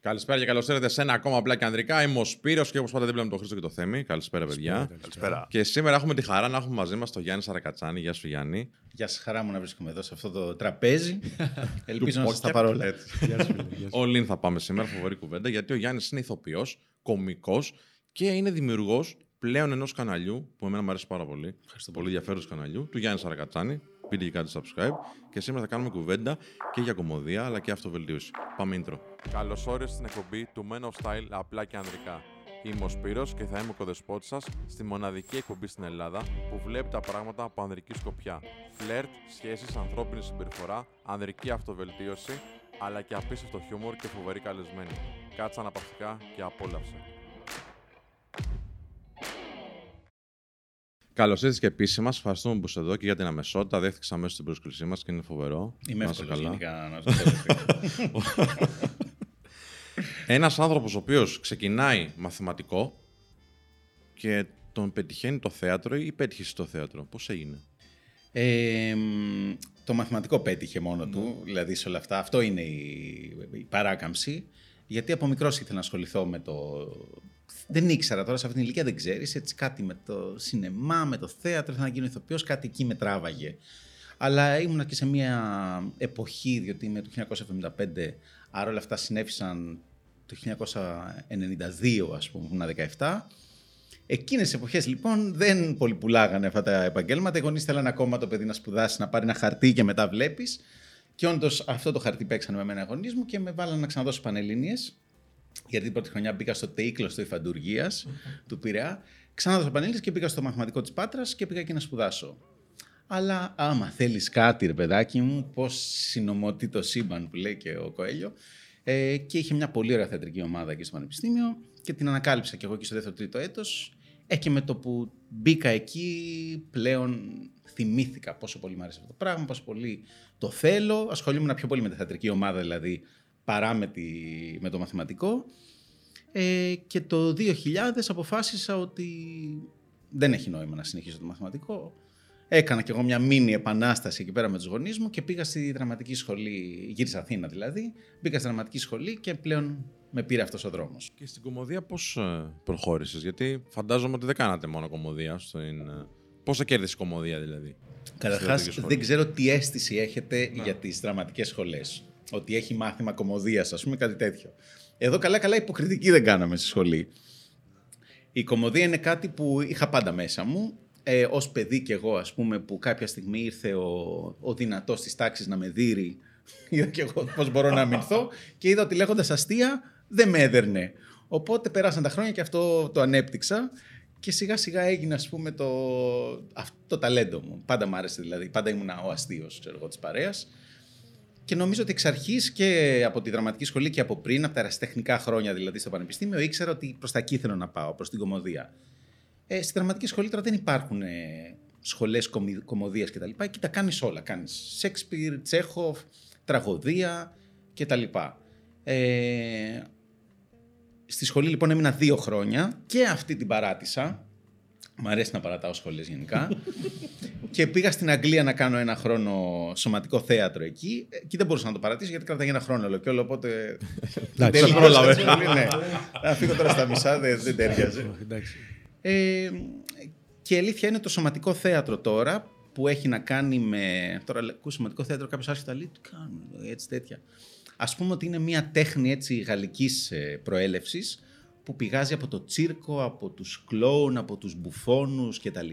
Καλησπέρα και καλώς ήρθατε σε ένα ακόμα απλά και ανδρικά. Είμαι ο Σπύρος και όπως πάντα δίπλα με τον Χρήστο και το Θέμη. Καλησπέρα, παιδιά. Καλησπέρα. Και σήμερα έχουμε τη χαρά να έχουμε μαζί μας τον Γιάννη Σαρακατσάνη. Γεια σου, Γιάννη. Γεια σας, χαρά μου να βρίσκομαι εδώ σε αυτό το τραπέζι. Ελπίζω να σας τα παρόλα. Όλοι θα πάμε σήμερα, φοβερή κουβέντα, γιατί ο Γιάννης είναι ηθοποιός, κωμικό και είναι δημιουργός πλέον ενός καναλιού που εμένα μου αρέσει πάρα πολύ. Πολύ ενδιαφέρον καναλιού, του Γιάννη Σαρακατσάνη. Πείτε και κάτι subscribe. Και σήμερα θα κάνουμε κουβέντα και για κομμωδία αλλά και αυτοβελτίωση. Πάμε intro. Καλώς όρισες στην εκπομπή του Men of Style απλά και ανδρικά. Είμαι ο Σπύρος και θα είμαι ο κοδεσπότης σας στη μοναδική εκπομπή στην Ελλάδα που βλέπει τα πράγματα από ανδρική σκοπιά. Φλερτ, σχέσεις, ανθρώπινη συμπεριφορά, ανδρική αυτοβελτίωση, αλλά και απίστευτο χιούμορ και φοβερή καλεσμένη. Κάτσε αναπαυτικά και απόλαυσε. Καλώς ήρθατε και επίσημα. Ευχαριστούμε που είστε εδώ και για την αμεσότητα. Δέχτηκα αμέσως την πρόσκλησή μας και είναι φοβερό. Είμαι Να είστε εύκολο καλά. γενικά να σου πω. Ένας άνθρωπος ο οποίος ξεκινάει μαθηματικό και τον πετυχαίνει το θέατρο ή πέτυχε στο θέατρο. Πώς έγινε; Ε, μ, το μαθηματικό πέτυχε μόνο του, δηλαδή σε όλα αυτά. Αυτό είναι η, η παράκαμψη. Γιατί από μικρός ήθελα να ασχοληθώ με το... Δεν ήξερα τώρα, σε αυτήν την ηλικία δεν ξέρεις, έτσι κάτι με το σινεμά, με το θέατρο, ήθελα να γίνω ηθοποιός, κάτι εκεί με τράβαγε. Αλλά ήμουνα και σε μια εποχή, διότι είμαι του 1975, άρα όλα αυτά συνέβησαν το 1992, ας πούμε, που ήμουν 17. Εκείνες τι εποχές λοιπόν δεν πολύ πουλάγανε αυτά τα επαγγέλματα. Οι γονείς θέλαν ακόμα το παιδί να σπουδάσει, να πάρει ένα χαρτί και μετά βλέπεις. Και όντως αυτό το χαρτί παίξανε με εμένα οι γονείς μου και με βάλανε να ξαναδώσω πανελλήνιε. Γιατί την πρώτη χρονιά μπήκα στο ΤΕΙΚΛΟ στο υφαντουργίας του Πειραιά. Ξανάδωσα πανελλήνιε και πήγα στο μαθηματικό της Πάτρας και πήγα εκεί να σπουδάσω. Αλλά άμα θέλεις κάτι, ρε παιδάκι μου, πώς συνομωτεί το σύμπαν που λέει και ο Κοέλιο. Ε, και είχε μια πολύ ωραία θεατρική ομάδα εκεί στο Πανεπιστήμιο και την ανακάλυψα και εγώ εκεί στο δεύτερο τρίτο έτος. Ε, και με το που μπήκα εκεί πλέον θυμήθηκα πόσο πολύ μου άρεσε αυτό το πράγμα, πόσο πολύ το θέλω. Ασχολούμουν πιο πολύ με τη θεατρική ομάδα δηλαδή παρά με, τη, με το μαθηματικό. Ε, και το 2000 αποφάσισα ότι δεν έχει νόημα να συνεχίσω το μαθηματικό. Έκανα κι εγώ μια μίνι επανάσταση εκεί πέρα με τους γονείς μου και πήγα στη δραματική σχολή, γύρισα Αθήνα δηλαδή, πήγα στη δραματική σχολή και πλέον με πήρε αυτός ο δρόμος. Και στην κομμωδία πώς προχώρησες, Γιατί φαντάζομαι ότι δεν κάνατε μόνο κομμωδία. Στην... Πόσα κέρδισε η κομμωδία δηλαδή. Καταρχάς, θεατρική σχολή; δεν ξέρω τι αίσθηση έχετε για τις δραματικές σχολές. Ότι έχει μάθημα κομμωδίας, ας πούμε, κάτι τέτοιο. Εδώ καλά-καλά υποκριτική δεν κάναμε στη σχολή. Η κομμωδία είναι κάτι που είχα πάντα μέσα μου. Ε, ως παιδί κι εγώ, ας πούμε, που κάποια στιγμή ήρθε ο, ο δυνατός της τάξης να με δείρει, είδα κι εγώ πώς μπορώ να αμυνθώ και είδα ότι λέγοντας αστεία δεν με έδερνε. Οπότε περάσαν τα χρόνια και αυτό το ανέπτυξα και σιγά σιγά έγινε ας πούμε το, αυτό το ταλέντο μου. Πάντα μ' άρεσε δηλαδή, πάντα ήμουν ο αστείος ξέρω εγώ, της παρέας. Και νομίζω ότι εξ αρχής και από τη δραματική σχολή και από πριν, από τα ερασιτεχνικά χρόνια δηλαδή στο Πανεπιστήμιο, ήξερα ότι προς τα εκεί θέλω να πάω, προς την κομμωδία. Ε, στη δραματική σχολή τώρα δεν υπάρχουν ε, σχολές κομμωδίας κτλ. Εκεί τα κάνεις όλα. Κάνεις Σέξπιρ, Τσέχοφ, τραγωδία κτλ. Ε, στη σχολή λοιπόν έμεινα δύο χρόνια και αυτή την παράτησα. Μ' αρέσει να παρατάω σχολές γενικά. και πήγα στην Αγγλία να κάνω ένα χρόνο σωματικό θέατρο εκεί. Εκεί δεν μπορούσα να το παρατήσω γιατί κράταγε ένα χρόνο όλο και όλο. Οπότε. δεν δεν πρόλαβε. στη σχολή, ναι. Να φύγω τώρα στα μισά δεν, δεν τέριαζε. Εντάξει. Ε, και η αλήθεια είναι το σωματικό θέατρο τώρα που έχει να κάνει με. Τώρα ακούς σωματικό θέατρο, κάποιος άρχισε να λέει τι κάνουν, έτσι τέτοια. Α πούμε ότι είναι μια τέχνη έτσι γαλλικής προέλευσης που πηγάζει από το τσίρκο, από τους κλόουν, από τους μπουφόνους κτλ.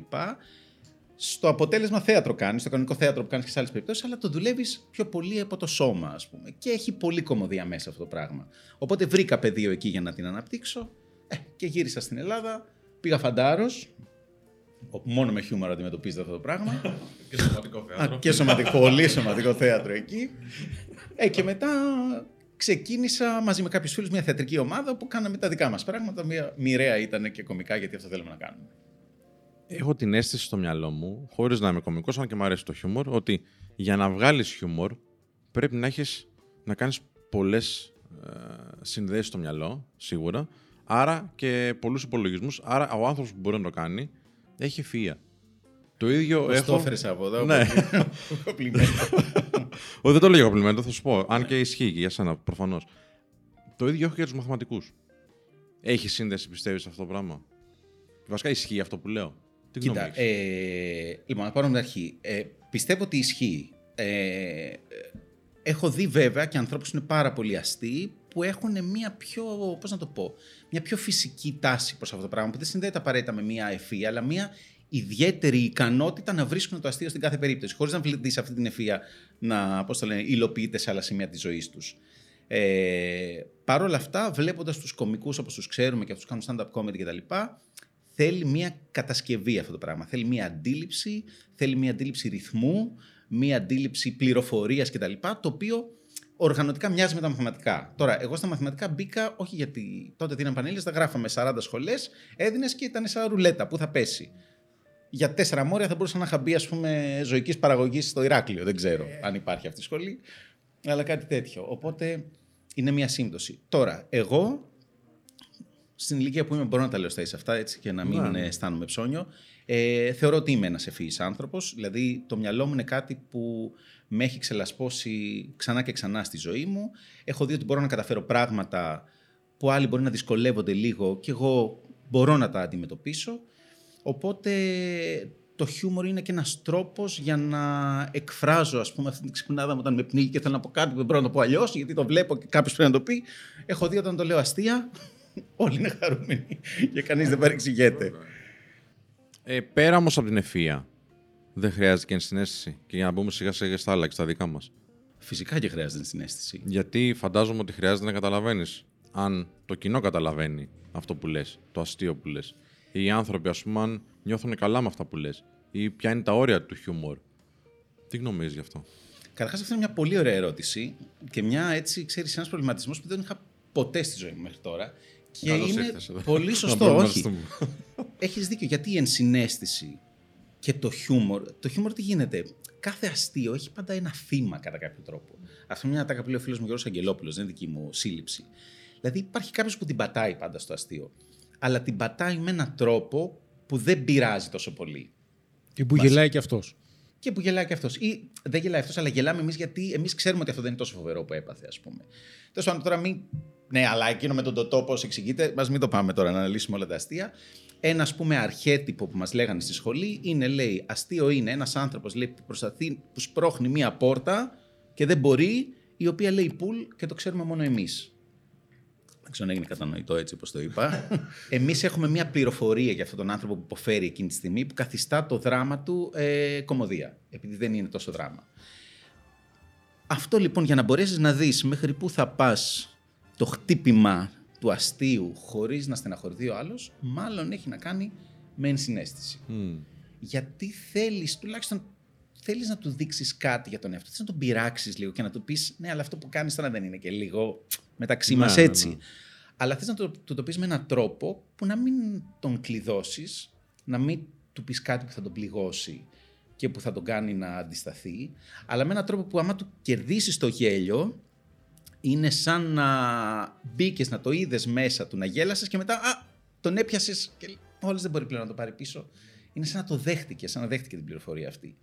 Στο αποτέλεσμα θέατρο κάνεις, στο κανονικό θέατρο που κάνεις και σε άλλες περιπτώσεις, αλλά το δουλεύεις πιο πολύ από το σώμα, ας πούμε. Και έχει πολύ κομμωδία μέσα αυτό το πράγμα. Οπότε βρήκα πεδίο εκεί για να την αναπτύξω ε, και γύρισα στην Ελλάδα. Πήγα φαντάρος, όπου μόνο με χιούμορ αντιμετωπίζεται αυτό το πράγμα. και σωματικό Α, και σωματικό, πολύ σωματικό θέατρο εκεί. Ε, και μετά ξεκίνησα μαζί με κάποιους φίλους μια θεατρική ομάδα που κάναμε τα δικά μας πράγματα. Μια μοιραία ήταν και κομικά γιατί αυτό θέλουμε να κάνουμε. Έχω την αίσθηση στο μυαλό μου, χωρίς να είμαι κωμικό, αν και μου αρέσει το χιούμορ, ότι για να βγάλεις χιούμορ πρέπει να έχεις να κάνεις πολλές ε, συνδέσεις στο μυαλό, σίγουρα. Άρα και πολλούς υπολογισμούς. Άρα ο άνθρωπος που μπορεί να το κάνει έχει ευφυα. Το ίδιο Πώς έχω. το έφερες από εδώ. Ναι. Κομπλιμέντο. Όχι, δεν το λέω για κομπλιμέντο, θα σου πω. Αν και ισχύει και για σένα, προφανώς. Το ίδιο έχω και για τους μαθηματικούς. Έχει σύνδεση, πιστεύεις, σε αυτό το πράγμα; Βασικά ισχύει αυτό που λέω. Τι γνώμη Κοίτα, έχεις; ε, λοιπόν, να πάρω την αρχή. Ε, πιστεύω ότι ισχύει. Ε, έχω δει βέβαια και ανθρώπους που είναι πάρα πολύ αστείοι που έχουν μια πιο, πώς να το πω, μια πιο φυσική τάση προς αυτό το πράγμα που δεν συνδέεται απαραίτητα με μια ευφία, αλλά μια ιδιαίτερη ικανότητα να βρίσκουν το αστείο στην κάθε περίπτωση, χωρίς να βλέπει αυτή την ευφία να, πώς το λένε, υλοποιείται σε άλλα σημεία της ζωής τους. Ε, Παρ' όλα αυτά, βλέποντας τους κομικούς όπως τους ξέρουμε και αυτούς που κάνουν stand-up comedy κτλ., θέλει μια κατασκευή αυτό το πράγμα. Θέλει μια αντίληψη, θέλει μια αντίληψη ρυθμού, μια αντίληψη πληροφορίας κτλ. Το οποίο οργανωτικά μοιάζει με τα μαθηματικά. Τώρα, εγώ στα μαθηματικά μπήκα όχι γιατί τότε την πανέλη, τα γράφαμε 40 σχολές, έδινε και ήταν σαν ρουλέτα. Πού θα πέσει. Για τέσσερα μόρια θα μπορούσα να είχα μπει, ας πούμε, ζωικής παραγωγής στο Ηράκλειο. Δεν ξέρω αν υπάρχει αυτή η σχολή. Αλλά κάτι τέτοιο. Οπότε είναι μια σύμπτωση. Τώρα, εγώ στην ηλικία που είμαι μπορώ να τα λέω στα ίσα αυτά έτσι, και να μην Ναι, ναι. ε, αισθάνομαι ψώνιο. Ε, θεωρώ ότι είμαι ένας ευφύης άνθρωπος. Δηλαδή το μυαλό μου είναι κάτι που με έχει ξελασπώσει ξανά και ξανά στη ζωή μου. Έχω δει ότι μπορώ να καταφέρω πράγματα που άλλοι μπορεί να δυσκολεύονται λίγο και εγώ μπορώ να τα αντιμετωπίσω. Οπότε το χιούμορ είναι και ένας τρόπος για να εκφράζω ας πούμε αυτή την ξυπνάδα μου όταν με πνίγει και θέλω να πω κάτι που δεν μπορώ να το πω αλλιώς, γιατί το βλέπω και κάποιος πρέπει να το πει. Έχω δει όταν το λέω αστεία, όλοι είναι χαρούμενοι και κανείς δεν παρεξηγείται. Ε, πέρα όμως από την ευφία, δεν χρειάζεται και ενσυναίσθηση. Και για να μπούμε σιγά σιγά στα άλλα και στα δικά μας. Φυσικά και χρειάζεται συνέστηση. Γιατί φαντάζομαι ότι χρειάζεται να καταλαβαίνεις αν το κοινό καταλαβαίνει αυτό που λες, το αστείο που λες. Ή οι άνθρωποι, ας πούμε, αν νιώθουν καλά με αυτά που λες. Ή ποια είναι τα όρια του χιούμορ. Τι νομίζει γι' αυτό; Καταρχάς, αυτή είναι μια πολύ ωραία ερώτηση και μια έτσι, ξέρεις, ένας προβληματισμός που δεν είχα ποτέ στη ζωή μου μέχρι τώρα. Και Καλώς είναι ήρθες εδώ. πολύ Να σωστό, όχι. προβληματιστούμε. Έχεις δίκιο. Γιατί η ενσυναίσθηση και το χιούμορ. Το χιούμορ τι γίνεται; Κάθε αστείο έχει πάντα ένα θύμα κατά κάποιο τρόπο. Αυτό είναι μια ατάκα που λέει ο φίλος μου Γιώργος Αγγελόπουλος, δεν είναι δική μου σύλληψη. Δηλαδή υπάρχει κάποιος που την πατάει πάντα στο αστείο. Αλλά την πατάει με έναν τρόπο που δεν πειράζει τόσο πολύ. Και που γελάει και αυτός. Και που γελάει και αυτός. Ή δεν γελάει αυτός, αλλά γελάμε εμείς γιατί εμείς ξέρουμε ότι αυτό δεν είναι τόσο φοβερό που έπαθε, ας πούμε. Τέλος πάντων, τώρα μην. Ναι, αλλά εκείνο με τον τοτό, πώς εξηγείται, μας μην το πάμε τώρα να αναλύσουμε όλα τα αστεία. Ένα, ας πούμε, αρχέτυπο που μας λέγανε στη σχολή είναι, λέει, αστείο είναι ένας άνθρωπος που προσπαθεί, που σπρώχνει μία πόρτα και δεν μπορεί, η οποία λέει πουλ και το ξέρουμε μόνο εμείς. Δεν ξέρω αν έγινε κατανοητό έτσι όπως το είπα. Εμείς έχουμε μια πληροφορία για αυτόν τον άνθρωπο που υποφέρει εκείνη τη στιγμή που καθιστά το δράμα του ε, κομμωδία, επειδή δεν είναι τόσο δράμα. Αυτό λοιπόν για να μπορέσεις να δεις μέχρι πού θα πας το χτύπημα του αστείου χωρίς να στεναχωρηθεί ο άλλος, μάλλον έχει να κάνει με ενσυναίσθηση. Μμμ. Γιατί θέλεις, τουλάχιστον θέλεις να του δείξεις κάτι για τον εαυτό, θες να τον πειράξεις λίγο και να του πεις ναι, αλλά αυτό που κάνεις τώρα δεν είναι και λίγο μεταξύ Ναι, μας ναι, έτσι. ναι. Αλλά θες να το, του το πεις με έναν τρόπο που να μην τον κλειδώσεις, να μην του πεις κάτι που θα τον πληγώσει και που θα τον κάνει να αντισταθεί, αλλά με έναν τρόπο που άμα του κερδίσεις το γέλιο, είναι σαν να μπήκες να το είδες μέσα του, να γέλασες και μετά α, τον έπιασες και όλες δεν μπορεί πλέον να το πάρει πίσω. Είναι σαν να το δέχτηκες, σαν να δέχτηκε την πληροφορία αυτή.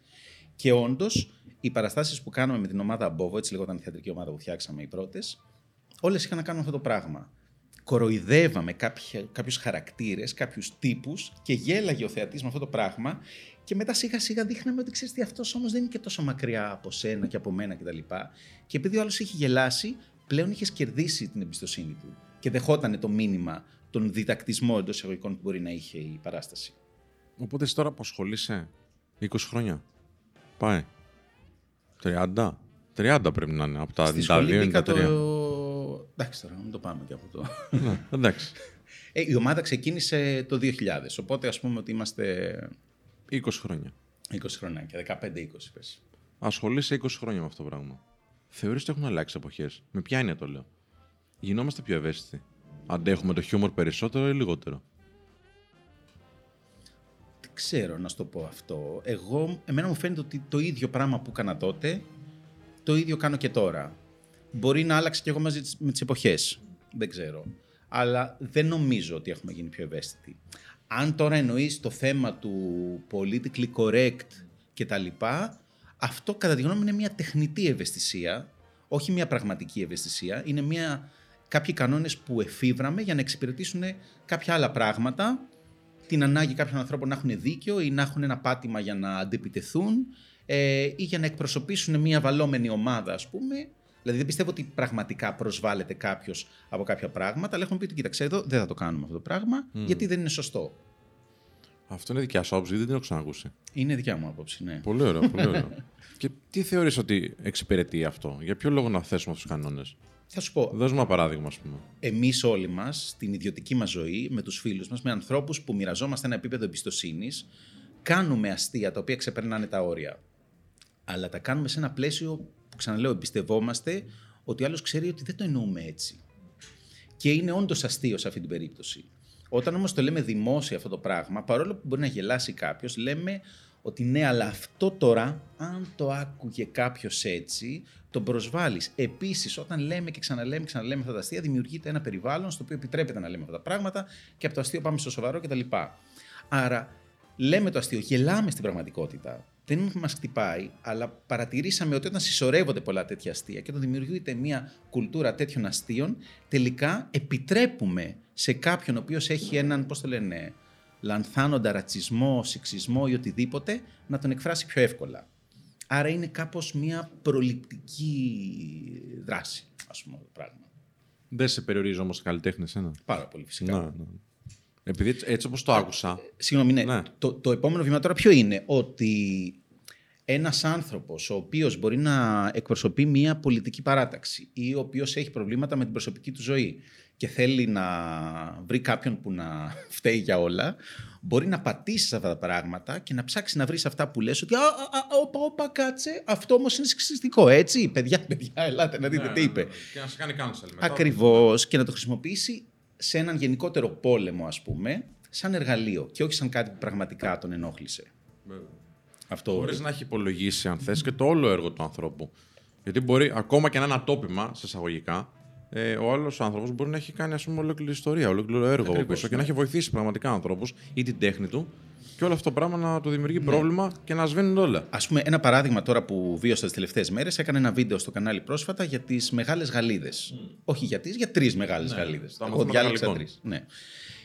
Και όντως, οι παραστάσεις που κάναμε με την ομάδα Μπόβο, έτσι λεγόταν η θεατρική ομάδα που φτιάξαμε οι πρώτες, όλες είχαν να κάνουν αυτό το πράγμα. Κοροϊδεύαμε κάποιους χαρακτήρες, κάποιους τύπους και γέλαγε ο θεατής με αυτό το πράγμα. Και μετά σιγά σιγά δείχναμε ότι ξέρεις τι, αυτός όμως δεν είναι και τόσο μακριά από σένα και από μένα κτλ. Και, και επειδή ο άλλος είχε γελάσει, πλέον είχες κερδίσει την εμπιστοσύνη του και δεχόταν το μήνυμα, τον διδακτισμό εντός εισαγωγικών που μπορεί να είχε η παράσταση. Οπότε εσύ τώρα που ασχολείσαι 20 χρόνια. Πάει. 30. 30 πρέπει να είναι. Από τα Στη 92 σχολή είναι μπήκα τα το... 3. Εντάξει τώρα, μην το πάμε και από το... ναι, εντάξει. Ε, η ομάδα ξεκίνησε το 2000, οπότε ας πούμε ότι είμαστε 20 χρόνια. 20 χρονάκια, 15-20 πες. Ασχολείσαι 20 χρόνια με αυτό το πράγμα. Θεωρείς ότι έχουν αλλάξει εποχές; Με ποια είναι το λέω; Γινόμαστε πιο ευαίσθητοι. Αντέχουμε το χιούμορ περισσότερο ή λιγότερο; Δεν ξέρω να σου το πω αυτό. Εγώ, εμένα μου φαίνεται ότι το ίδιο πράγμα που έκανα τότε, το ίδιο κάνω και τώρα. Μπορεί να άλλαξε και εγώ μαζί τις- με τις εποχές. Δεν ξέρω. Αλλά δεν νομίζω ότι έχουμε γίνει πιο ευαίσθητοι. Αν τώρα εννοείς το θέμα του politically correct και τα λοιπά, αυτό κατά τη γνώμη μου είναι μια τεχνητή ευαισθησία, όχι μια πραγματική ευαισθησία. Είναι μια κάποιοι κανόνες που εφήβραμε για να εξυπηρετήσουν κάποια άλλα πράγματα. Την ανάγκη κάποιων ανθρώπων να έχουν δίκιο ή να έχουν ένα πάτημα για να αντεπιτεθούν ε, ή για να εκπροσωπήσουν μια βαλόμενη ομάδα, ας πούμε. Δηλαδή δεν πιστεύω ότι πραγματικά προσβάλλεται κάποιος από κάποια πράγματα, αλλά έχουμε πει ότι κοίταξε εδώ δεν θα το κάνουμε αυτό το πράγμα, γιατί δεν είναι σωστό. Αυτό είναι δικιά σου άποψη, δεν την έχω ξανακούσει. Είναι δικιά μου άποψη, ναι. Πολύ ωραίο, πολύ ωραίο. και τι θεωρείς ότι εξυπηρετεί αυτό, για ποιο λόγο να θέσουμε αυτούς τους κανόνες; Θα σου πω. Δώσ' μου ένα παράδειγμα, ας πούμε. Εμείς όλοι μας, στην ιδιωτική μας ζωή, με τους φίλους μας, με ανθρώπους που μοιραζόμαστε ένα επίπεδο εμπιστοσύνης, κάνουμε αστεία τα οποία ξεπερνάνε τα όρια. Αλλά τα κάνουμε σε ένα πλαίσιο που ξαναλέω, εμπιστευόμαστε ότι ο άλλος ξέρει ότι δεν το εννοούμε έτσι. Και είναι όντως αστείο σε αυτή την περίπτωση. Όταν όμως το λέμε δημόσια αυτό το πράγμα, παρόλο που μπορεί να γελάσει κάποιος, λέμε ότι ναι, αλλά αυτό τώρα, αν το άκουγε κάποιος έτσι, τον προσβάλλεις. Επίσης, όταν λέμε και ξαναλέμε και ξαναλέμε αυτά τα αστεία, δημιουργείται ένα περιβάλλον στο οποίο επιτρέπεται να λέμε αυτά τα πράγματα και από το αστείο πάμε στο σοβαρό κτλ. Άρα, λέμε το αστείο, γελάμε στην πραγματικότητα. Δεν μας χτυπάει, αλλά παρατηρήσαμε ότι όταν συσσωρεύονται πολλά τέτοια αστεία και όταν δημιουργείται μια κουλτούρα τέτοιων αστείων, τελικά επιτρέπουμε σε κάποιον ο οποίος έχει έναν, πώς το λένε, λανθάνοντα ρατσισμό, σεξισμό ή οτιδήποτε, να τον εκφράσει πιο εύκολα. Άρα είναι κάπως μια προληπτική δράση, ας πούμε, το πράγμα. Δεν σε περιορίζει όμως καλλιτέχνη ένα. Πάρα πολύ φυσικά. Ναι, ναι. Επειδή έτσι, έτσι όπως το άκουσα... Συγγνώμη, ναι. Ναι. Το, το επόμενο βήμα τώρα ποιο είναι, ότι ένας άνθρωπος ο οποίος μπορεί να εκπροσωπεί μια πολιτική παράταξη ή ο οποίος έχει προβλήματα με την προσωπική του ζωή και θέλει να βρει κάποιον που να φταίει για όλα, μπορεί να πατήσει σε αυτά τα πράγματα και να ψάξει να βρει σε αυτά που λες ότι «Α, α, α, όπα, όπα, κάτσε, αυτό όμως είναι σεξιστικό, έτσι, παιδιά, παιδιά, ελάτε να δείτε τι είπε». Και να σε κάνει cancel μετά. Ακριβώς, και να το χρησιμοποιήσει σε έναν γενικότερο πόλεμο, ας πούμε, σαν εργαλείο και όχι σαν κάτι που πραγματικά τον ενόχλησε. Αυτό. Μπορεί να έχει υπολογίσει, αν θες, και το όλο έργο του ανθρώπου. Γιατί μπορεί, ακόμα και να είναι ατόπιμα, σε εισαγωγικά, ε, ο άλλος άνθρωπος μπορεί να έχει κάνει ας πούμε, ολόκληρη ιστορία, ολόκληρο έργο από Ακριβώς, πίσω και ναι. να έχει βοηθήσει πραγματικά ανθρώπου ή την τέχνη του και όλο αυτό το πράγμα να του δημιουργεί Ναι. πρόβλημα και να σβήνουν όλα. Α πούμε, ένα παράδειγμα τώρα που βίωσα τις τελευταίες μέρες, έκανε ένα βίντεο στο κανάλι πρόσφατα για τις μεγάλες γαλίδες. Όχι για τις, για τρεις μεγάλες Ναι, γαλίδες. τα Εγώ μαθήματα διάλεξα τρεις. γαλλικών. Ναι.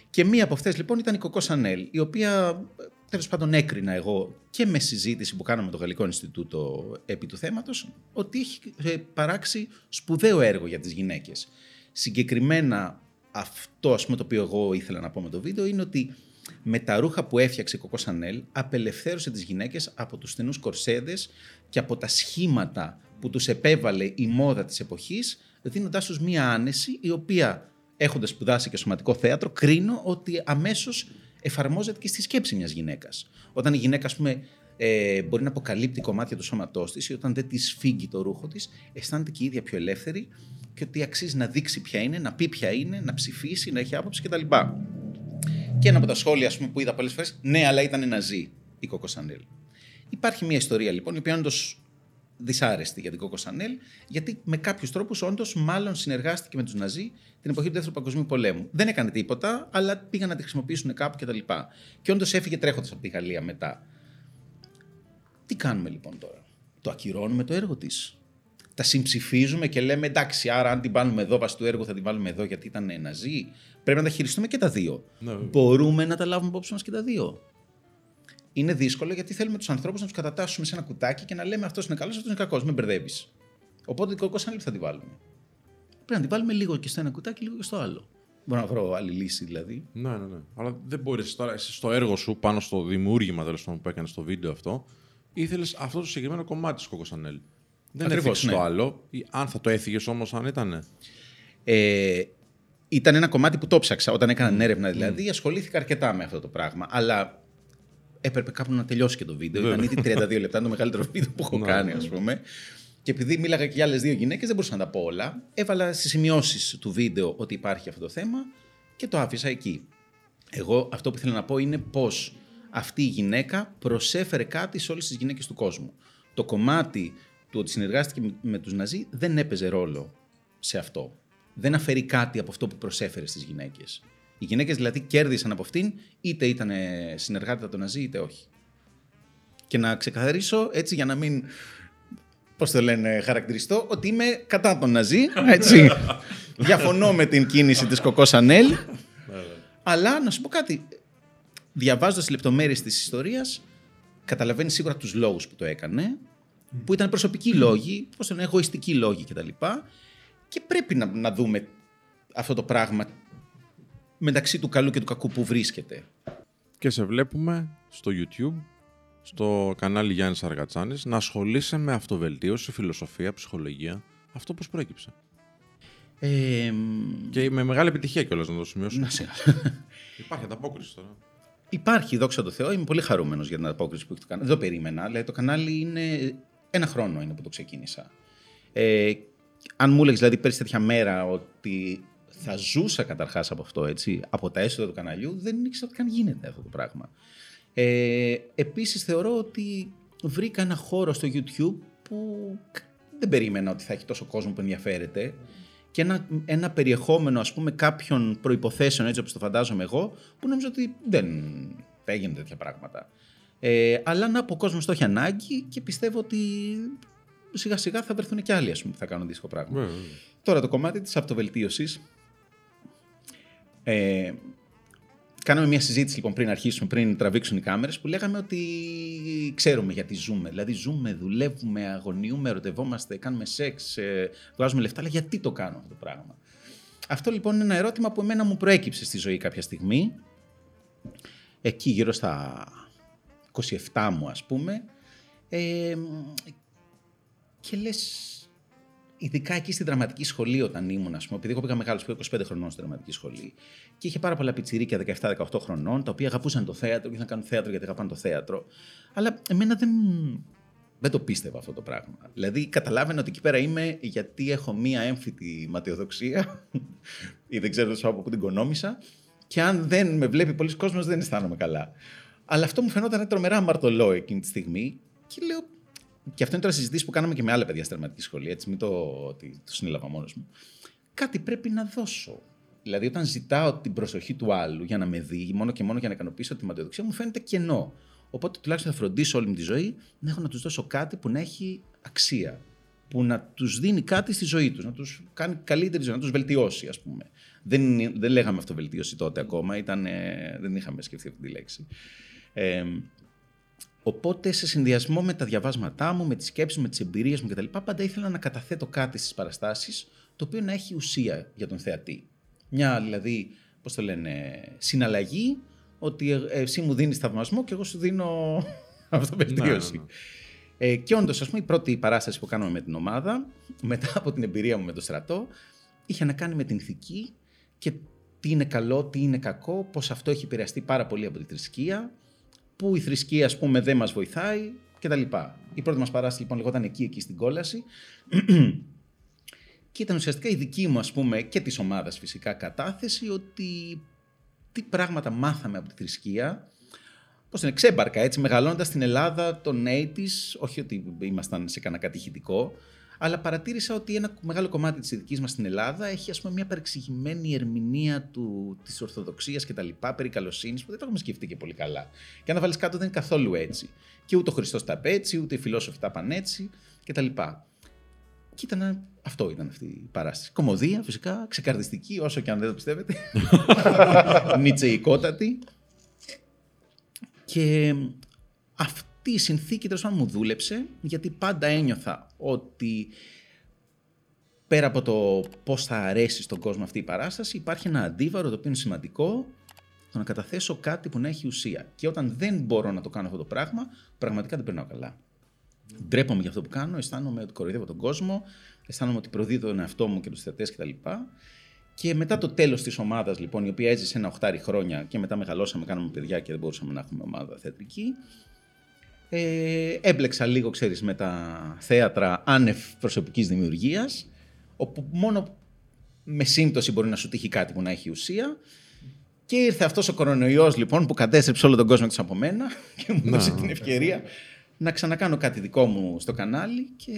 Και μία από αυτές λοιπόν ήταν η Κοκό Σανέλ, η οποία τέλος πάντων έκρινα εγώ και με συζήτηση που κάναμε με το Γαλλικό Ινστιτούτο επί του θέματος, ότι έχει ε, παράξει σπουδαίο έργο για τις γυναίκες. Συγκεκριμένα αυτό ας πούμε, το οποίο εγώ ήθελα να πω με το βίντεο είναι ότι με τα ρούχα που έφτιαξε η Κοκό Σανέλ απελευθέρωσε τις γυναίκες από τους στενούς κορσέδες και από τα σχήματα που τους επέβαλε η μόδα της εποχής δίνοντάς τους μία άνεση η οποία έχοντας σπουδάσει και σωματικό θέατρο κρίνω ότι αμέσως εφαρμόζεται και στη σκέψη μιας γυναίκας. Όταν η γυναίκα ας πούμε ε, μπορεί να αποκαλύπτει κομμάτια του σώματός της ή όταν δεν της φύγει το ρούχο της αισθάνεται και η ίδια πιο ελεύθερη και ότι αξίζει να δείξει ποια είναι, να πει ποια είναι, να ψηφίσει, να έχει άποψη κτλ. Και ένα από τα σχόλια ας πούμε, που είδα πολλές φορές, ναι, αλλά ήταν ναζί η Κόκο Σανέλ. Υπάρχει μια ιστορία λοιπόν, η οποία είναι όντως δυσάρεστη για την Κόκο Σανέλ, γιατί με κάποιους τρόπους όντως μάλλον συνεργάστηκε με τους Ναζί την εποχή του Δεύτερου Παγκοσμίου Πολέμου. Δεν έκανε τίποτα, αλλά πήγαν να τη χρησιμοποιήσουν κάπου κτλ. Και, και όντως έφυγε τρέχοντας από τη Γαλλία μετά. Τι κάνουμε λοιπόν τώρα, Το ακυρώνουμε το έργο της. Τα συμψηφίζουμε και λέμε εντάξει, άρα αν την βάλουμε εδώ βάσει του έργου θα την βάλουμε εδώ γιατί ήταν ναζί. Πρέπει να τα χειριστούμε και τα δύο. Ναι, βέβαια. Μπορούμε να τα λάβουμε υπόψη μας και τα δύο. Είναι δύσκολο γιατί θέλουμε τους ανθρώπους να τους κατατάσσουμε σε ένα κουτάκι και να λέμε αυτός είναι καλός, αυτός είναι κακός. Μην μπερδεύεις. Οπότε την κοκό σαν θα τη βάλουμε. Πρέπει να την βάλουμε λίγο και στο ένα κουτάκι, λίγο και στο άλλο. Μπορώ να βρω άλλη λύση δηλαδή. Ναι, ναι, ναι. Αλλά δεν μπορείς τώρα εσύ στο έργο σου, πάνω στο δημιούργημα τέλος πάντων που έκανες στο βίντεο αυτό, ήθελες αυτό το συγκεκριμένο κομμάτι της Κοκοσανέλ. Δεν Ακριβώς, έφυγε το ναι. άλλο. Ή αν θα το έφυγες όμως, αν ήταν. Ε, ήταν ένα κομμάτι που το ψάξα. Όταν έκανα την έρευνα δηλαδή, ασχολήθηκα αρκετά με αυτό το πράγμα. Αλλά έπρεπε κάπου να τελειώσει και το βίντεο. Ήταν ήδη 32 λεπτά, είναι το μεγαλύτερο βίντεο που έχω Ναι. κάνει, ας πούμε. Και επειδή μίλαγα και για άλλες δύο γυναίκες, δεν μπορούσα να τα πω όλα. Έβαλα στις σημειώσεις του βίντεο ότι υπάρχει αυτό το θέμα και το άφησα εκεί. Εγώ αυτό που ήθελα να πω είναι πώς αυτή η γυναίκα προσέφερε κάτι σε όλες τις γυναίκες του κόσμου. Το κομμάτι του ότι συνεργάστηκε με- με τους Ναζί δεν έπαιζε ρόλο σε αυτό. Δεν αφαιρεί κάτι από αυτό που προσέφερε στις γυναίκες. Οι γυναίκες δηλαδή κέρδισαν από αυτήν, είτε ήταν συνεργάτητα των Ναζί, είτε όχι. Και να ξεκαθαρίσω έτσι για να μην. Πώς το λένε, χαρακτηριστώ, ότι είμαι κατά τον Ναζί. Έτσι. Διαφωνώ με την κίνηση της Κοκό Σανέλ. αλλά να σου πω κάτι. Διαβάζοντας τις λεπτομέρειες της ιστορίας, καταλαβαίνεις σίγουρα τους λόγους που το έκανε, που ήταν προσωπικοί λόγοι, πώς ήταν εγωιστικοί λόγοι κτλ. Και πρέπει να, να δούμε αυτό το πράγμα μεταξύ του καλού και του κακού που βρίσκεται. Και σε βλέπουμε στο YouTube, στο κανάλι Γιάννης Αργατσάνης, να ασχολείσαι με αυτοβελτίωση, φιλοσοφία, ψυχολογία. Αυτό πώς προέκυψε; Ε, Και με μεγάλη επιτυχία κιόλας να το σημειώσω. να σε... Υπάρχει ανταπόκριση τώρα. Υπάρχει, δόξα τω Θεώ. Είμαι πολύ χαρούμενος για την ανταπόκριση που έχει το κανάλι. Δεν το περίμενα. Δηλαδή, το κανάλι είναι. Ένα χρόνο είναι που το ξεκίνησα. Ε, αν μου έλεγες δηλαδή πέρυσι τέτοια μέρα ότι θα ζούσα καταρχάς από αυτό, έτσι, από τα έσοδα του καναλιού, δεν ήξερα ότι καν γίνεται αυτό το πράγμα. Ε, Επίσης, θεωρώ ότι βρήκα ένα χώρο στο YouTube που δεν περίμενα ότι θα έχει τόσο κόσμο που ενδιαφέρεται και ένα, ένα περιεχόμενο ας πούμε κάποιων προϋποθέσεων έτσι όπως το φαντάζομαι εγώ που νομίζω ότι δεν θα έγινε τέτοια πράγματα. Ε, αλλά να από κόσμος το έχει ανάγκη και πιστεύω ότι σιγά σιγά θα βρεθούν και άλλοι ας πούμε, που θα κάνουν αντίστοιχο πράγμα. Βέβαια. Τώρα το κομμάτι της αυτοβελτίωσης. Ε, κάναμε μια συζήτηση λοιπόν πριν αρχίσουμε, πριν τραβήξουν οι κάμερες που λέγαμε ότι ξέρουμε γιατί ζούμε. Δηλαδή ζούμε, δουλεύουμε, αγωνιούμε, ερωτευόμαστε, κάνουμε σεξ, ε, βγάζουμε λεφτά, αλλά γιατί το κάνω αυτό το πράγμα; Αυτό λοιπόν είναι ένα ερώτημα που εμένα μου προέκυψε στη ζωή κάποια στιγμή. Εκεί γύρω στα 27 μου ας πούμε. Ε, και λες, ειδικά εκεί στην δραματική σχολή όταν ήμουν, ας πούμε, επειδή εγώ πήγα μεγάλος, πήγα 25 χρονών στη δραματική σχολή και είχε πάρα πολλά πιτσιρίκια 17-18 χρονών, τα οποία αγαπούσαν το θέατρο και ήθελαν να κάνουν θέατρο γιατί αγαπάνε το θέατρο. Αλλά εμένα δεν, δεν το πίστευα αυτό το πράγμα. Δηλαδή, καταλάβαινα ότι εκεί πέρα είμαι γιατί έχω μία έμφυτη ματαιοδοξία ή δεν ξέρω από πού την κονόμησα και αν δεν με βλέπει πολλοί κόσμος δεν αισθάνομαι καλά. Αλλά αυτό μου φαινόταν τρομερά αμαρτωλό εκείνη τη στιγμή και λέω, και αυτό είναι τώρα συζητήσει που κάναμε και με άλλα παιδιά στη δραματική σχολή, έτσι, μην το, ότι το συνέλαβα μόνος μου. Κάτι πρέπει να δώσω. Δηλαδή, όταν ζητάω την προσοχή του άλλου για να με δει, μόνο και μόνο για να ικανοποιήσω τη ματαιοδοξία, μου φαίνεται κενό. Οπότε τουλάχιστον θα φροντίσω όλη μου τη ζωή να έχω να τους δώσω κάτι που να έχει αξία. Που να τους δίνει κάτι στη ζωή τους, να τους κάνει καλύτερη ζωή, να τους βελτιώσει, ας πούμε. Δεν, δεν λέγαμε αυτοβελτίωση τότε ακόμα, ήταν, ε, δεν είχαμε σκεφτεί αυτή τη λέξη. Ε, Οπότε, σε συνδυασμό με τα διαβάσματά μου, με τις σκέψεις, με τις εμπειρίες μου κτλ., πάντα ήθελα να καταθέτω κάτι στις παραστάσεις το οποίο να έχει ουσία για τον θεατή. Μια δηλαδή, πώς το λένε, συναλλαγή, ότι ε- εσύ μου δίνεις θαυμασμό και εγώ σου δίνω αυτοβελτίωση. Ναι, ναι, Ε, και όντως, ας πούμε, η πρώτη παράσταση που κάναμε με την ομάδα, μετά από την εμπειρία μου με το στρατό, είχε να κάνει με την ηθική και τι είναι καλό, τι είναι κακό, πώς αυτό έχει επηρεαστεί πάρα πολύ από τη θρησκεία, που η θρησκεία, ας πούμε, δεν μας βοηθάει κτλ. Η πρώτη μας παράσταση, λοιπόν, λεγόταν εκεί, εκεί στην κόλαση. και ήταν ουσιαστικά η δική μου, ας πούμε, και της ομάδας φυσικά κατάθεση, ότι τι πράγματα μάθαμε από τη θρησκεία, πώς είναι, ξέμπαρκα, έτσι, μεγαλώνοντας στην Ελλάδα των 80's, όχι ότι ήμασταν σε κανένα κατηχητικό, αλλά παρατήρησα ότι ένα μεγάλο κομμάτι της ειδικής μας στην Ελλάδα έχει ας πούμε μια παρεξηγημένη ερμηνεία του, της Ορθοδοξίας και τα λοιπά, περί καλοσύνης, που δεν το έχουμε σκεφτεί και πολύ καλά. Και αν τα βάλεις κάτω δεν είναι καθόλου έτσι. Και ούτε ο Χριστός τα είπε έτσι, ούτε οι φιλόσοφοι τα πάνε έτσι και τα λοιπά. Και ήταν, αυτό ήταν αυτή η παράσταση. Κομμωδία φυσικά, ξεκαρδιστική, όσο και αν δεν το πιστεύετε. Νιτσεϊκότατη. Και αυτή η συνθήκη τέλος πάντων μου δούλεψε, γιατί πάντα ένιωθα ότι πέρα από το πώς θα αρέσει στον κόσμο αυτή η παράσταση, υπάρχει ένα αντίβαρο το οποίο είναι σημαντικό, το να καταθέσω κάτι που να έχει ουσία. Και όταν δεν μπορώ να το κάνω αυτό το πράγμα, πραγματικά δεν περνάω καλά. Ντρέπομαι για αυτό που κάνω, αισθάνομαι ότι κοροϊδεύω τον κόσμο, αισθάνομαι ότι προδίδω τον εαυτό μου και τους θεατές κτλ. Και μετά το τέλος της ομάδας, λοιπόν, η οποία έζησε ένα οχτάρι χρόνια και μετά μεγαλώσαμε, κάναμε παιδιά και δεν μπορούσαμε να έχουμε ομάδα θεατρική, ε, έμπλεξα λίγο, ξέρεις, με τα θέατρα άνευ προσωπικής δημιουργίας, όπου μόνο με σύμπτωση μπορεί να σου τύχει κάτι που να έχει ουσία. Και ήρθε αυτός ο κορονοϊός, λοιπόν, που κατέστρεψε όλο τον κόσμο της από μένα και μου έδωσε την ευκαιρία να ξανακάνω κάτι δικό μου στο κανάλι και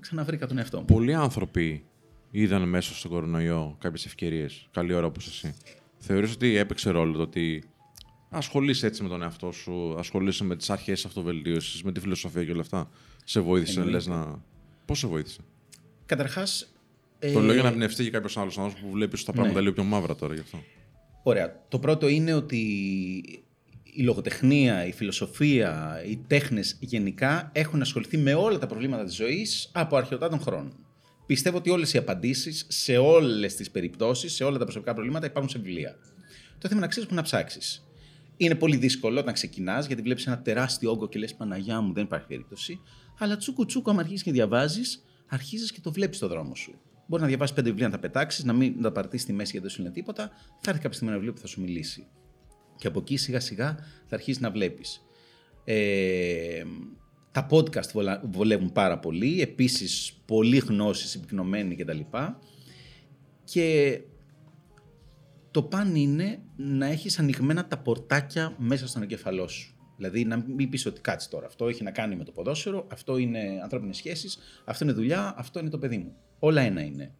ξαναβρήκα τον εαυτό μου. Πολλοί άνθρωποι είδαν μέσα στον κορονοϊό κάποιες ευκαιρίες. Καλή ώρα όπως εσύ. Θεωρείς ότι έπαιξε ρόλο το ότι ασχολείσαι έτσι με τον εαυτό σου, ασχολείσαι με τις αρχές αυτοβελτίωσης, με τη φιλοσοφία και όλα αυτά. Σε βοήθησε, λες να. Πώς σε βοήθησε; Καταρχάς, Το λέω για να εμπνευστεί και κάποιος άλλος άνθρωπος που βλέπει τα πράγματα λίγο πιο μαύρα τώρα γι' αυτό. Ωραία. Το πρώτο είναι ότι η λογοτεχνία, η φιλοσοφία, οι τέχνες γενικά έχουν ασχοληθεί με όλα τα προβλήματα της ζωής από αρχαιοτά χρόνων. Πιστεύω ότι όλες οι απαντήσεις σε όλες τις περιπτώσεις, σε όλα τα προσωπικά προβλήματα υπάρχουν σε βιβλία. Το θέμα είναι να ξέρεις που να ψάξεις. Είναι πολύ δύσκολο όταν ξεκινάς, γιατί βλέπεις ένα τεράστιο όγκο και λες Παναγιά μου, δεν υπάρχει περίπτωση. Αλλά τσούκου τσούκου, άμα αρχίσει και διαβάζεις, αρχίζεις και το βλέπεις στο δρόμο σου. Μπορεί να διαβάσεις πέντε βιβλία να τα πετάξεις, να μην να τα παρτίσεις στη μέση γιατί δεν σου είναι τίποτα. Θα έρθει κάποια στιγμή ένα βιβλίο που θα σου μιλήσει. Και από εκεί σιγά σιγά θα αρχίσεις να βλέπεις. Ε, τα podcast βολεύουν πάρα πολύ. Επίσης, πολλή γνώση συμπυκνωμένη κτλ. Και το παν είναι να έχεις ανοιγμένα τα πορτάκια μέσα στον εγκεφαλό σου. Δηλαδή να μην πεις ότι κάτσε τώρα. Αυτό έχει να κάνει με το ποδόσφαιρο, αυτό είναι ανθρώπινες σχέσεις, αυτό είναι δουλειά, αυτό είναι το παιδί μου. Όλα ένα είναι.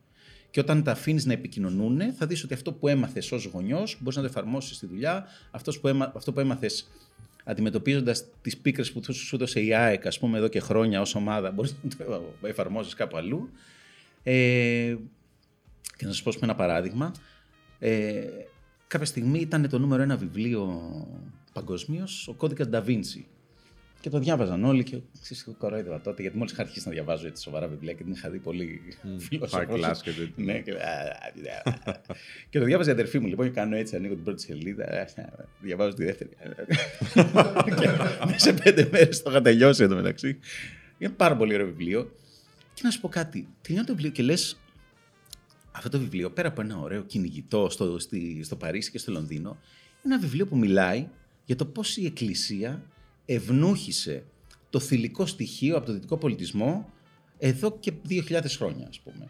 Και όταν τα αφήνεις να επικοινωνούν, θα δεις ότι αυτό που έμαθες ως γονιός μπορείς να το εφαρμόσεις στη δουλειά. Αυτός που έμα... Αυτό που έμαθες αντιμετωπίζοντας τις πίκρες που σου έδωσε η ΑΕΚ, ας πούμε, εδώ και χρόνια ως ομάδα, μπορείς να το εφαρμόσεις κάπου αλλού. Ε... Και να σας πω ένα παράδειγμα. Ε... Κάποια στιγμή ήταν το νούμερο ένα βιβλίο παγκοσμίως, ο κώδικας Da Vinci. Και το διάβαζαν όλοι και ξέρεις, κορόιδευα τότε, γιατί μόλις είχα αρχίσει να διαβάζω έτσι σοβαρά βιβλία και την είχα δει πολύ φιλοσοφικό. και Ναι, και, και το διάβαζε η αδερφή μου. Λοιπόν, και κάνω έτσι, ανοίγω την πρώτη σελίδα, διαβάζω τη δεύτερη. και σε πέντε μέρες το είχα τελειώσει εδώ μεταξύ. Είναι πάρα πολύ ωραίο βιβλίο. Και να σου πω κάτι, τελειώνει το βιβλίο και λες, αυτό το βιβλίο, πέρα από ένα ωραίο κυνηγητό στο, στο Παρίσι και στο Λονδίνο, είναι ένα βιβλίο που μιλάει για το πώς η Εκκλησία ευνούχησε το θηλυκό στοιχείο από το δυτικό πολιτισμό εδώ και 2.000 χρόνια, ας πούμε.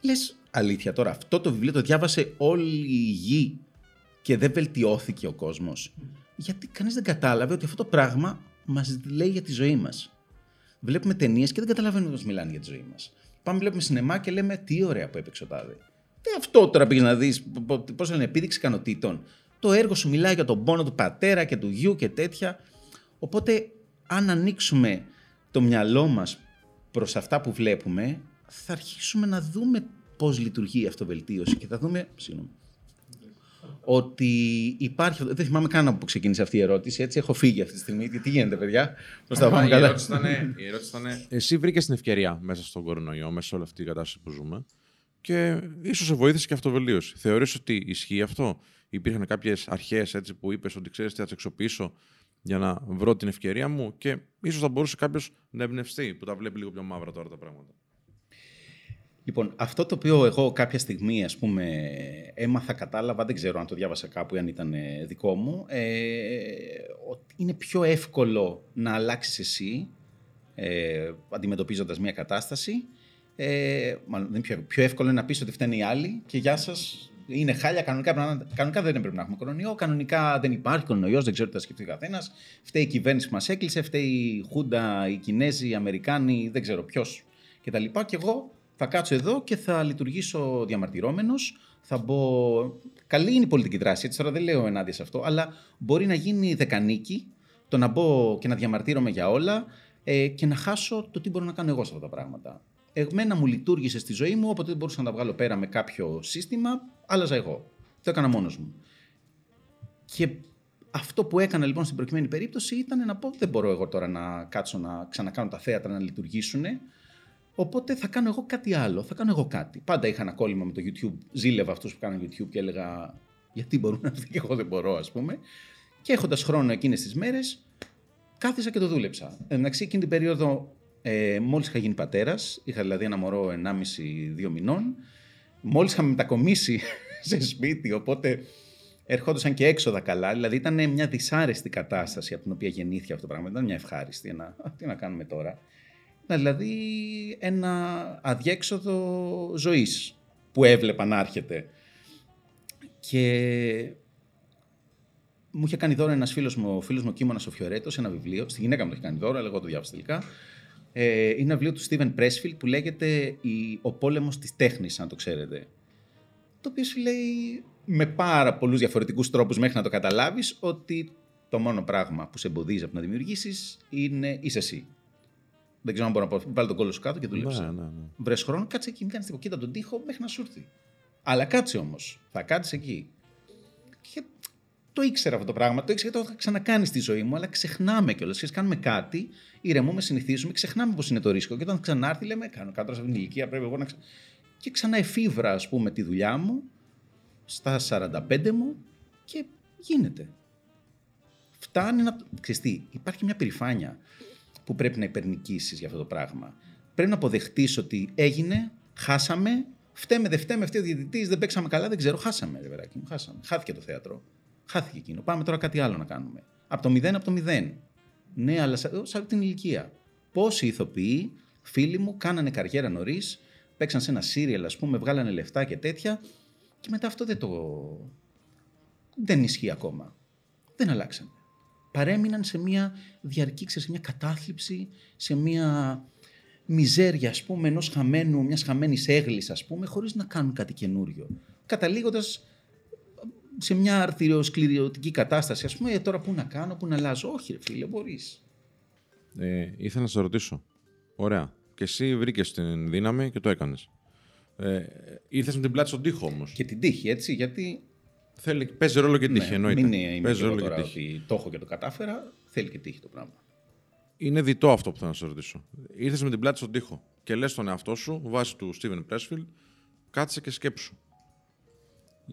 Λες, αλήθεια τώρα, αυτό το βιβλίο το διάβασε όλη η γη και δεν βελτιώθηκε ο κόσμος. Γιατί κανείς δεν κατάλαβε ότι αυτό το πράγμα μας λέει για τη ζωή μας. Βλέπουμε ταινίες και δεν καταλαβαίνουμε πώς μιλάνε για τη ζωή μας. Πάμε, βλέπουμε σινεμά και λέμε τι ωραία που έπαιξε ο τάδε. Τι αυτό τώρα πήγες να δεις, πώς λένε, επίδειξη ικανοτήτων. Το έργο σου μιλάει για τον πόνο του πατέρα και του γιου και τέτοια. Οπότε αν ανοίξουμε το μυαλό μας προς αυτά που βλέπουμε, θα αρχίσουμε να δούμε πώς λειτουργεί η αυτοβελτίωση και θα δούμε, συγγνώμη, ότι υπάρχει. Δεν θυμάμαι καν που ξεκίνησε αυτή η ερώτηση. Έτσι, έχω φύγει αυτή τη στιγμή. Τι γίνεται, παιδιά, πώς τα πάμε καλά; Η ερώτηση ήταν. Εσύ βρήκες την ευκαιρία μέσα στον κορονοϊό, μέσα σε όλη αυτή την κατάσταση που ζούμε. Και ίσως σε βοήθησε και αυτοβελτίωση. Θεωρείς ότι ισχύει αυτό; Υπήρχαν κάποιες αρχές που είπες ότι ξέρεις τι θα τι εξοπλίσω για να βρω την ευκαιρία μου και ίσως θα μπορούσε κάποιος να εμπνευστεί που τα βλέπει λίγο πιο μαύρα τώρα τα πράγματα. Λοιπόν, αυτό το οποίο εγώ κάποια στιγμή ας πούμε έμαθα, κατάλαβα, δεν ξέρω αν το διάβασα κάπου ή αν ήταν ε, δικό μου, ε, ότι είναι πιο εύκολο να αλλάξεις εσύ ε, αντιμετωπίζοντας μια κατάσταση. Ε, μάλλον, δεν πιο, πιο εύκολο είναι να πεις ότι φταίνει οι άλλοι και γεια σας, είναι χάλια. Κανονικά, κανονικά δεν πρέπει να έχουμε κορονοϊό. Κανονικά δεν υπάρχει κορονοϊός, δεν ξέρω τι θα σκεφτεί ο καθένας. Φταίει η κυβέρνηση που μας έκλεισε, φταίει η Χούντα, οι Κινέζοι, οι Αμερικάνοι, δεν ξέρω ποιος κτλ. Και, και εγώ θα κάτσω εδώ και θα λειτουργήσω διαμαρτυρόμενος. Θα μπω. Καλή είναι η πολιτική δράση, έτσι τώρα δεν λέω ενάντια σε αυτό, αλλά μπορεί να γίνει δεκανίκη το να μπω και να διαμαρτύρομαι για όλα ε, και να χάσω το τι μπορώ να κάνω εγώ σε αυτά τα πράγματα. Εμένα μου λειτουργήσε στη ζωή μου, όποτε δεν μπορούσα να τα βγάλω πέρα με κάποιο σύστημα, άλλαζα εγώ. Το έκανα μόνος μου. Και αυτό που έκανα λοιπόν στην προκειμένη περίπτωση ήταν να πω: Δεν μπορώ εγώ τώρα να κάτσω να ξανακάνω τα θέατρα να λειτουργήσουν. Οπότε θα κάνω εγώ κάτι άλλο. Θα κάνω εγώ κάτι. Πάντα είχα ένα κόλλημα με το YouTube. Ζήλευα αυτούς που κάνουν YouTube και έλεγα: Γιατί μπορούν να αυτοί και εγώ δεν μπορώ, ας πούμε. Και έχοντας χρόνο εκείνες τις μέρες, κάθισα και το δούλεψα. Εντάξει, εκείνη την περίοδο ε, Μόλις είχα γίνει πατέρας, είχα δηλαδή ένα μωρό 1,5-2 μηνών. Μόλις είχαμε μετακομίσει σε σπίτι, οπότε ερχόντουσαν και έξοδα καλά. Δηλαδή ήταν μια δυσάρεστη κατάσταση από την οποία γεννήθηκε αυτό το πράγμα. Δεν ήταν μια ευχάριστη. Ένα, τι να κάνουμε τώρα. Ήταν δηλαδή ένα αδιέξοδο ζωής που έβλεπα να έρχεται. Και μου είχε κάνει δώρο ένας φίλος μου, ο φίλος μου ο Κίμωνας ο Φιωρέτος, ένα βιβλίο. Στη γυναίκα μου το είχε κάνει δώρο, αλλά εγώ το διάβασα τελικά. Ε, είναι ένα βιβλίο του Steven Pressfield που λέγεται «Ο πόλεμος της τέχνης», αν το ξέρετε. Το οποίο σου λέει με πάρα πολλούς διαφορετικούς τρόπους μέχρι να το καταλάβεις ότι το μόνο πράγμα που σε εμποδίζει από να δημιουργήσεις είναι είσαι εσύ. Δεν ξέρω αν μπορώ να πω. Βάλει τον κόλλο σου κάτω και δούλεψε. Ναι, ναι, ναι. Βρες χρόνο, κάτσε εκεί, μην κάνεις τίποτα. Κοίτα τον τοίχο μέχρι να σου έρθει. Αλλά κάτσε όμως. Θα κάτσεις εκεί. Και το ήξερα αυτό το πράγμα. Το ήξερα γιατί το είχα ξανακάνει στη ζωή μου, αλλά ξεχνάμε κιόλας. Και κάνουμε κάτι, ηρεμούμε, συνηθίζουμε, ξεχνάμε πώ είναι το ρίσκο. Και όταν ξανάρθει, λέμε: Κάνω κάτω σε αυτήν την ηλικία, πρέπει εγώ να ξα... Και ξανά εφήβρα, ας πούμε, τη δουλειά μου στα 45 μου και γίνεται. Φτάνει να. Ξέρεις τι, υπάρχει μια περηφάνεια που πρέπει να υπερνικήσεις για αυτό το πράγμα. Πρέπει να αποδεχτείς ότι έγινε, χάσαμε, φταίμε, δεν φταίμε, φταίει ο διαιτητής, δεν παίξαμε καλά, δεν ξέρω, χάσαμε, ρε παιδάκι μου, χάσαμε. Χάθηκε το θέατρο. Χάθηκε εκείνο. Πάμε τώρα κάτι άλλο να κάνουμε. Από το μηδέν, από το μηδέν. Ναι, αλλά σε, σε αυτή την ηλικία. Πόσοι ηθοποιοί, φίλοι μου, κάνανε καριέρα νωρίς, παίξαν σε ένα σύριαλ, ας πούμε, βγάλανε λεφτά και τέτοια, και μετά αυτό δεν το. δεν ισχύει ακόμα. Δεν αλλάξανε. Παρέμειναν σε μια διαρκή, ξέρεις, σε μια κατάθλιψη, σε μια μιζέρια, ας πούμε, ενός χαμένου, μιας χαμένης έγλης, ας πούμε, χωρίς να κάνουν κάτι καινούριο. Καταλήγοντας σε μια αρθριοσκληρωτική κατάσταση, ας πούμε, «Ε, τώρα πού να κάνω, πού να αλλάζω. Όχι, ρε φίλε, μπορείς. Ε, ήθελα να σε ρωτήσω. Ωραία. Και εσύ βρήκες την δύναμη και το έκανες. Ε, ήρθε με την πλάτη στον τοίχο όμως. Και την τύχη, έτσι, γιατί Θέλει, παίζει ρόλο και τύχη, ναι, εννοείται. μην είναι παίζει είμαι ρόλο εγώ και τώρα τύχη. ότι το έχω και το κατάφερα, θέλει και τύχη το πράγμα. Είναι διτό αυτό που θέλω να σε ρωτήσω. Ήρθες με την πλάτη στον τοίχο και λες στον εαυτό σου, βάσει του Steven Pressfield, κάτσε και σκέψου.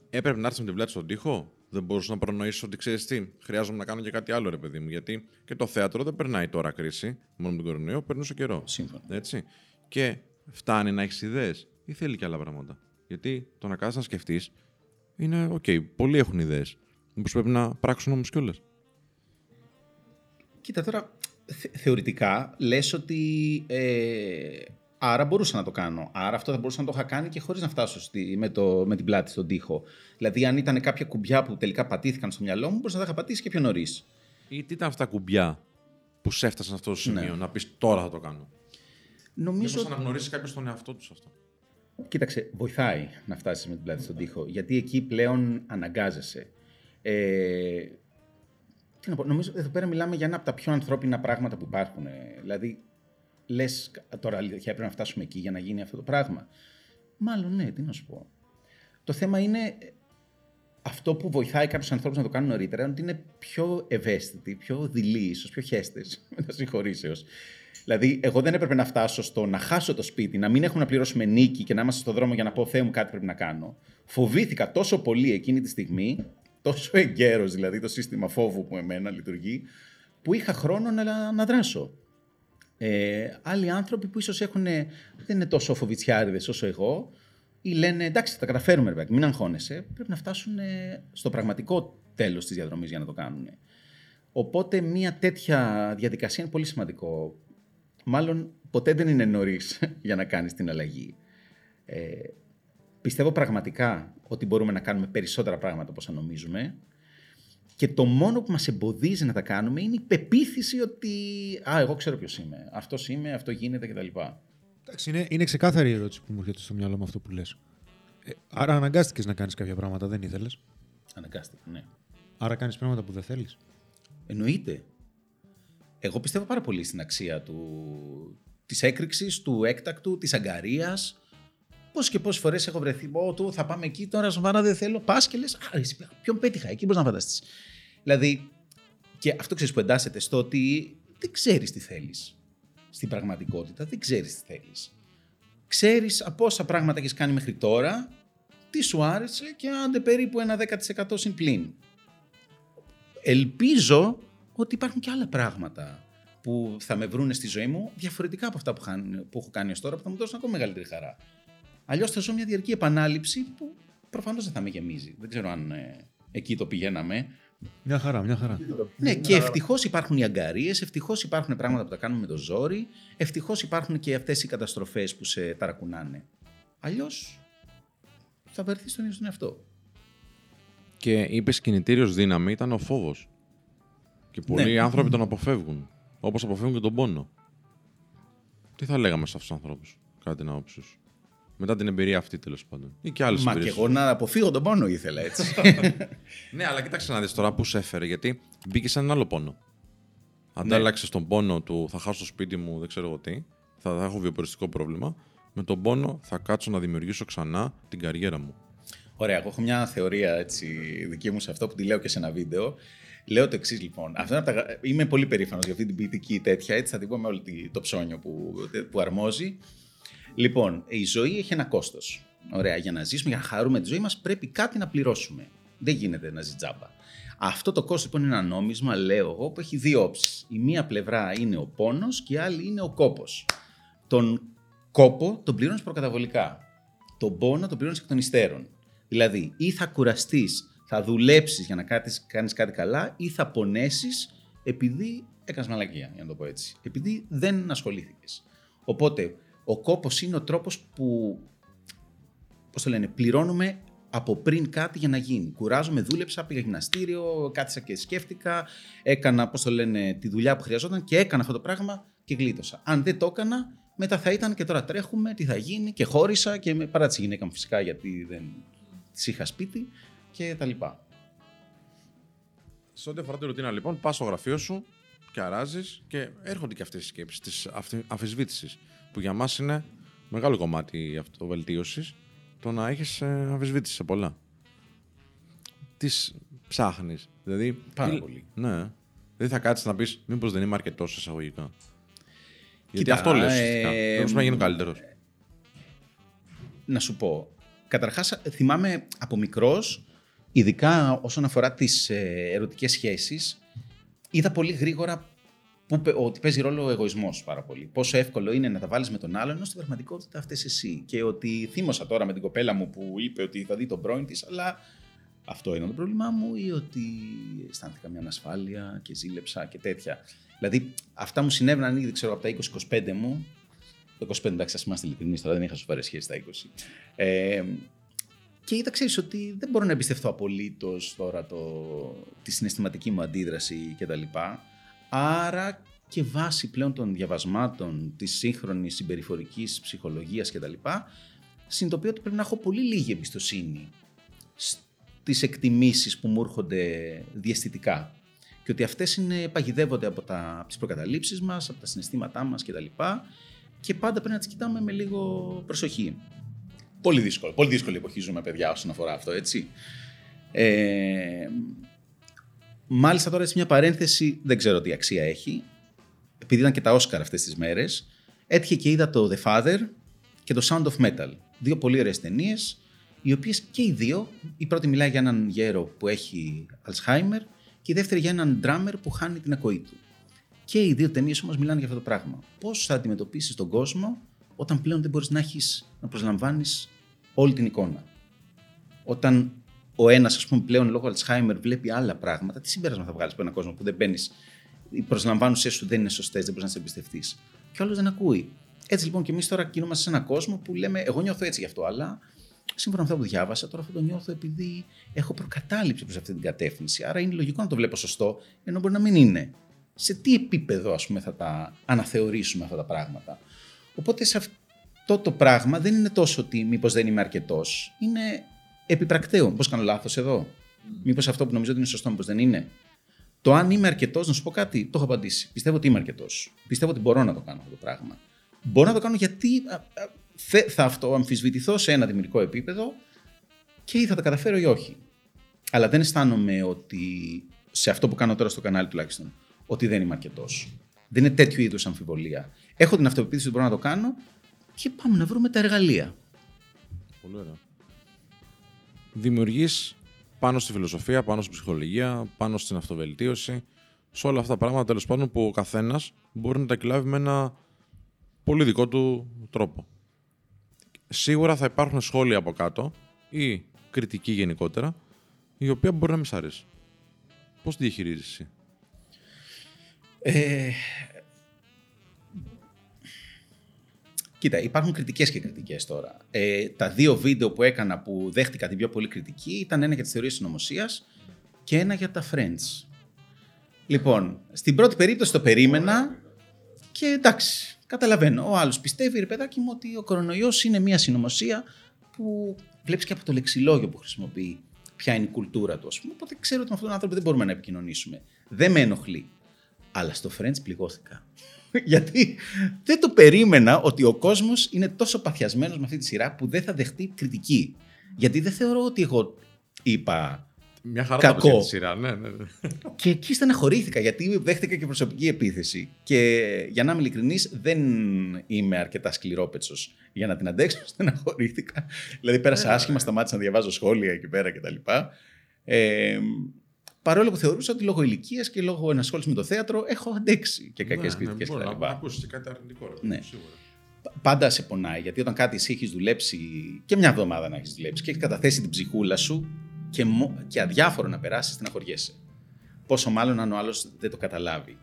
Έπρεπε να έρθεις με την πλάτη στον τοίχο; Δεν μπορούσες να προνοήσεις ότι ξέρεις τι, χρειάζομαι να κάνω και κάτι άλλο, ρε παιδί μου. Γιατί και το θέατρο δεν περνάει τώρα κρίση, μόνο με τον κορονοϊό, περνούσε καιρό. Σύμφωνα. Έτσι. Και φτάνει να έχεις ιδέες ή θέλει και άλλα πράγματα. Γιατί το να κάτσει να σκεφτείς είναι, οκ, πολλοί έχουν ιδέες. Μήπως πρέπει να πράξουν όμως κιόλας. Κοίτα τώρα, θε- θεωρητικά λες ότι ε, άρα μπορούσα να το κάνω. Άρα αυτό θα μπορούσα να το είχα κάνει και χωρίς να φτάσω στη, με, το, με την πλάτη στον τοίχο. Δηλαδή αν ήταν κάποια κουμπιά που τελικά πατήθηκαν στο μυαλό μου, μπορούσα να τα είχα πατήσει και πιο νωρίς. Ή τι ήταν αυτά τα κουμπιά που σε έφτασαν σε αυτό το σημείο, Ναι. να πεις τώρα θα το κάνω. Νομίζω Μήπως αναγνωρίσεις κάποιος τον εαυτό τους αυτό; Κοίταξε, βοηθάει να φτάσεις με την πλάτη στον τοίχο, γιατί εκεί πλέον αναγκάζεσαι. Ε, τι να πω, νομίζω εδώ πέρα μιλάμε για ένα από τα πιο ανθρώπινα πράγματα που υπάρχουν. ε. Δηλαδή, λες, τώρα αλήθεια πρέπει να φτάσουμε εκεί για να γίνει αυτό το πράγμα. Μάλλον ναι, τι να σου πω. Το θέμα είναι ε, αυτό που βοηθάει κάποιους ανθρώπους να το κάνουν νωρίτερα, είναι ότι είναι πιο ευαίσθητοι, πιο δειλοί, ίσως πιο χέστε, με τα συγχωρήσεως. Δηλαδή, εγώ δεν έπρεπε να φτάσω στο να χάσω το σπίτι, να μην έχουμε να πληρώσουμε νίκη και να είμαστε στον δρόμο για να πω Θεέ μου κάτι πρέπει να κάνω. Φοβήθηκα τόσο πολύ εκείνη τη στιγμή, τόσο εγκαίρος δηλαδή το σύστημα φόβου που εμένα λειτουργεί, που είχα χρόνο να, να δράσω. Ε, άλλοι άνθρωποι που ίσως έχουν, δεν είναι τόσο φοβητσιάριδες όσο εγώ ή λένε εντάξει θα τα καταφέρουμε ρε παιδάκι, μην αγχώνεσαι, πρέπει να φτάσουν ε, στο πραγματικό τέλος της διαδρομής για να το κάνουν. Οπότε μια τέτοια διαδικασία είναι πολύ σημαντικό. Μάλλον ποτέ δεν είναι νωρίς για να κάνεις την αλλαγή. Ε, πιστεύω πραγματικά ότι μπορούμε να κάνουμε περισσότερα πράγματα όπως νομίζουμε και το μόνο που μας εμποδίζει να τα κάνουμε είναι η πεποίθηση ότι «Α, εγώ ξέρω ποιος είμαι, αυτός είμαι, αυτό γίνεται» κτλ. Εντάξει, είναι, είναι ξεκάθαρη η ερώτηση που μου έρχεται στο μυαλό με αυτό που λες. Ε, άρα αναγκάστηκες να κάνεις κάποια πράγματα, δεν ήθελες; Αναγκάστηκα, ναι. Άρα κάνεις πράγματα που δεν θέλεις; Εννοείται. Εγώ πιστεύω πάρα πολύ στην αξία του, της έκρηξης, του έκτακτου, της αγκαρίας. Πώς και πόσες φορές έχω βρεθεί, «Ω, του, θα πάμε εκεί, τώρα σοβαρά δεν θέλω, πας και λες, «Α, εσύ, ποιον πέτυχα, εκεί μπορείς να φανταστείς». Δηλαδή, και αυτό ξέρεις που εντάσσεται στο ότι δεν ξέρεις τι θέλεις. Στην πραγματικότητα δεν ξέρεις τι θέλεις. Ξέρεις από όσα πράγματα έχεις κάνει μέχρι τώρα, τι σου άρεσε και άντε περίπου ένα 10% συν πλήν ελπίζω ότι υπάρχουν και άλλα πράγματα που θα με βρούνε στη ζωή μου διαφορετικά από αυτά που, χαν- που έχω κάνει ως τώρα που θα μου δώσουν ακόμα μεγαλύτερη χαρά. Αλλιώς θα ζω μια διαρκή επανάληψη που προφανώς δεν θα με γεμίζει. Δεν ξέρω αν ε, εκεί το πηγαίναμε. Μια χαρά, μια χαρά. Ναι, και ευτυχώς υπάρχουν οι αγκαρίες, ευτυχώς υπάρχουν πράγματα που τα κάνουμε με το ζόρι, ευτυχώς υπάρχουν και αυτές οι καταστροφές που σε ταρακουνάνε. Αλλιώς θα βρεθεί στον ίδιο τον εαυτό. Και είπες κινητήριος δύναμη ήταν ο φόβος. Και πολλοί Ναι. άνθρωποι τον αποφεύγουν. Όπως αποφεύγουν και τον πόνο. Τι θα λέγαμε σε αυτούς τους ανθρώπους, κατά την άποψή σου; Μετά την εμπειρία αυτή, τέλος πάντων. Ή και άλλες Μα και εγώ να αποφύγω τον πόνο ήθελα έτσι. Ναι, αλλά κοίταξε να δεις τώρα που σε έφερε, γιατί μπήκε σε έναν άλλο πόνο. Αντάλλαξε τον πόνο του θα χάσω το σπίτι μου, δεν ξέρω εγώ τι, θα, θα έχω βιοποριστικό πρόβλημα. Με τον πόνο θα κάτσω να δημιουργήσω ξανά την καριέρα μου. Ωραία, εγώ έχω μια θεωρία έτσι, δική μου σε αυτό που τη λέω και σε ένα βίντεο. Λέω το εξής λοιπόν. Αυτό είναι από τα... Είμαι πολύ περήφανος για αυτή την ποιητική τέτοια, έτσι θα την πω με όλο το ψώνιο που, που αρμόζει. Λοιπόν, η ζωή έχει ένα κόστος. Ωραία, για να ζήσουμε, για να χαρούμε τη ζωή μας, πρέπει κάτι να πληρώσουμε. Δεν γίνεται να ζει τζάμπα. Αυτό το κόστος λοιπόν είναι ένα νόμισμα, λέω εγώ, που έχει δύο όψεις. Η μία πλευρά είναι ο πόνος και η άλλη είναι ο κόπος. Τον κόπο τον πληρώνεις προκαταβολικά. Τον πόνο τον πληρώνεις εκ των υστέρων. Δηλαδή, ή θα κουραστείς, θα δουλέψεις για να κάνεις κάτι καλά, ή θα πονέσεις επειδή έκανες μαλακία, για να το πω έτσι. Επειδή δεν ασχολήθηκες. Οπότε, ο κόπος είναι ο τρόπος που. Πώς το λένε, πληρώνουμε από πριν κάτι για να γίνει. Κουράζομαι, δούλεψα, πήγα γυμναστήριο, κάθισα και σκέφτηκα, έκανα, πώς το λένε, τη δουλειά που χρειαζόταν και έκανα αυτό το πράγμα και γλίτωσα. Αν δεν το έκανα, μετά θα ήταν και τώρα τρέχουμε, τι θα γίνει και χώρισα και με, παρά τη γυναίκα μου φυσικά γιατί δεν της είχα σπίτι και τα λοιπά. Σε ό,τι αφορά τη ρουτίνα λοιπόν, πας στο γραφείο σου και αράζεις και έρχονται και αυτές οι σκέψεις της αμφισβήτηση που για μας είναι μεγάλο κομμάτι αυτοβελτίωσης το να έχεις ε, αμφισβήτηση σε πολλά. Τις ψάχνεις. Δηλαδή, Πάρα πολύ. Ναι. Δεν θα κάτσεις να πεις, Μήπως δεν είμαι αρκετός εισαγωγικά. Γιατί αυτό λες. Ε, Θέλω να γίνω καλύτερος. Να σου πω. Καταρχάς, θυμάμαι από μικρός, ειδικά όσον αφορά τις ε, ερωτικές σχέσεις, είδα πολύ γρήγορα που, ότι παίζει ρόλο ο εγωισμός πάρα πολύ. Πόσο εύκολο είναι να τα βάλεις με τον άλλον, ενώ στην πραγματικότητα αυτές εσύ. Και ότι θύμωσα τώρα με την κοπέλα μου που είπε ότι θα δει τον πρώην της, αλλά αυτό είναι το πρόβλημά μου, ή ότι αισθάνθηκα μια ανασφάλεια και ζήλεψα και τέτοια. Δηλαδή, αυτά μου συνέβαιναν ήδη ξέρω, από τα 20-25 μου. Το 25 εντάξει, ας είμαστε ειλικρινείς, τώρα δεν είχα σοβαρές σχέσεις στα 20. Ε, και είδα, ξέρεις ότι δεν μπορώ να εμπιστευτώ απολύτως τώρα το, τη συναισθηματική μου αντίδραση κτλ. Άρα και βάσει πλέον των διαβασμάτων της σύγχρονης συμπεριφορικής ψυχολογίας κτλ. συνειδητοποιώ ότι πρέπει να έχω πολύ λίγη εμπιστοσύνη στις εκτιμήσεις που μου έρχονται διαστητικά και ότι αυτές είναι, παγιδεύονται από, τα, από τις προκαταλήψεις μας, από τα συναισθήματά μας κτλ. Και πάντα πρέπει να τις κοιτάμε με λίγο προσοχή. Πολύ δύσκολο. Πολύ δύσκολη εποχή ζούμε, παιδιά, όσον αφορά αυτό, έτσι. Ε, Μάλιστα τώρα έτσι μια παρένθεση, δεν ξέρω τι αξία έχει, επειδή ήταν και τα Όσκαρ αυτές τις μέρες, έτυχε και είδα το The Father και το Sound of Metal. Δύο πολύ ωραίες ταινίες, οι οποίες και οι δύο, η πρώτη μιλάει για έναν γέρο που έχει Alzheimer και η δεύτερη για έναν drummer που χάνει την ακοή του. Και οι δύο ταινίες όμως μιλάνε για αυτό το πράγμα. Πώς θα αντιμετωπίσεις τον κόσμο όταν πλέον δεν μπορείς να έχεις να προσλαμβάνεις όλη την εικόνα. Όταν ο ένας, ας πούμε, πλέον λόγω Alzheimer βλέπει άλλα πράγματα, τι συμπέρασμα θα βγάλεις από έναν κόσμο που δεν μπαίνεις, οι προσλαμβάνουσές σου δεν είναι σωστές, δεν μπορείς να σε εμπιστευτείς. Και ο δεν ακούει. Έτσι λοιπόν και εμείς τώρα κινούμαστε σε έναν κόσμο που λέμε, Εγώ νιώθω έτσι γι' αυτό, αλλά σύμφωνα με αυτό που διάβασα, τώρα αυτό το νιώθω επειδή έχω προκατάληψη προς αυτή την κατεύθυνση. Άρα είναι λογικό να το βλέπω σωστό, ενώ μπορεί να μην είναι. Σε τι επίπεδο, ας πούμε, θα τα αναθεωρήσουμε αυτά τα πράγματα; Οπότε σε αυτό το πράγμα δεν είναι τόσο ότι μήπως δεν είμαι αρκετός. Είναι επιπρακτέο. Πώς κάνω λάθος εδώ; Mm. Μήπως αυτό που νομίζω ότι είναι σωστό, μήπως δεν είναι; Το αν είμαι αρκετός, να σου πω κάτι, το έχω απαντήσει. Πιστεύω ότι είμαι αρκετός. Πιστεύω ότι μπορώ να το κάνω αυτό το πράγμα. Μπορώ να το κάνω γιατί θα αυτό αμφισβητηθώ σε ένα δημιουργικό επίπεδο και ή θα τα καταφέρω ή όχι. Αλλά δεν αισθάνομαι ότι σε αυτό που κάνω τώρα στο κανάλι τουλάχιστον, ότι δεν είμαι αρκετός. Δεν είναι τέτοιου είδους αμφιβολία. Έχω την αυτοπεποίθηση ότι μπορώ να το κάνω και πάμε να βρούμε τα εργαλεία. Πολύ ωραία δημιουργείς πάνω στη φιλοσοφία, πάνω στην ψυχολογία, πάνω στην αυτοβελτίωση, σε όλα αυτά τα πράγματα τέλος πάντων που ο καθένας μπορεί να τα εκλάβει με ένα πολύ δικό του τρόπο. Σίγουρα θα υπάρχουν σχόλια από κάτω ή κριτική γενικότερα, η οποία μπορεί να μην σ' αρέσει. Πώς τη διαχειρίζεσαι ε, Κοίτα, υπάρχουν κριτικές και κριτικές τώρα. Ε, τα δύο βίντεο που έκανα που δέχτηκα την πιο πολύ κριτική ήταν ένα για τις θεωρίες συνωμοσία και ένα για τα Friends. Λοιπόν, στην πρώτη περίπτωση το περίμενα και εντάξει, καταλαβαίνω. Ο άλλος πιστεύει, ρε παιδάκι μου, ότι ο κορονοϊός είναι μια συνωμοσία που βλέπεις και από το λεξιλόγιο που χρησιμοποιεί ποια είναι η κουλτούρα του, ας πούμε. Οπότε ξέρω ότι με αυτόν τον άνθρωπο δεν μπορούμε να επικοινωνήσουμε. Δεν με ενοχλεί. Αλλά στο Friends πληγώθηκα. Γιατί δεν το περίμενα ότι ο κόσμος είναι τόσο παθιασμένος με αυτή τη σειρά που δεν θα δεχτεί κριτική. Γιατί δεν θεωρώ ότι εγώ είπα Μια χαρά Κακό. τα τη σειρά. Ναι, ναι, ναι. και εκεί στεναχωρήθηκα γιατί δέχτηκα και προσωπική επίθεση. Και για να είμαι ειλικρινής, δεν είμαι αρκετά σκληρόπετσο για να την αντέξω. Στεναχωρήθηκα. Δηλαδή, πέρασα Ε, άσχημα, σταμάτησα να διαβάζω σχόλια εκεί πέρα κτλ. Ε, παρόλο που θεωρούσα ότι λόγω ηλικίας και λόγω ενασχόλησης με το θέατρο έχω αντέξει και κακές Ναι, ναι, κριτικές μπορεί να κτλ. ακούσεις και κάτι αρνητικό. ρε, Ναι. σίγουρα. Πάντα σε πονάει γιατί όταν κάτι εσύ έχεις δουλέψει και μια εβδομάδα να έχεις δουλέψει και έχεις καταθέσει την ψυχούλα σου και, μο- και αδιάφορο να περάσεις, στεναχωριέσαι. Πόσο μάλλον αν ο άλλος δεν το καταλάβει.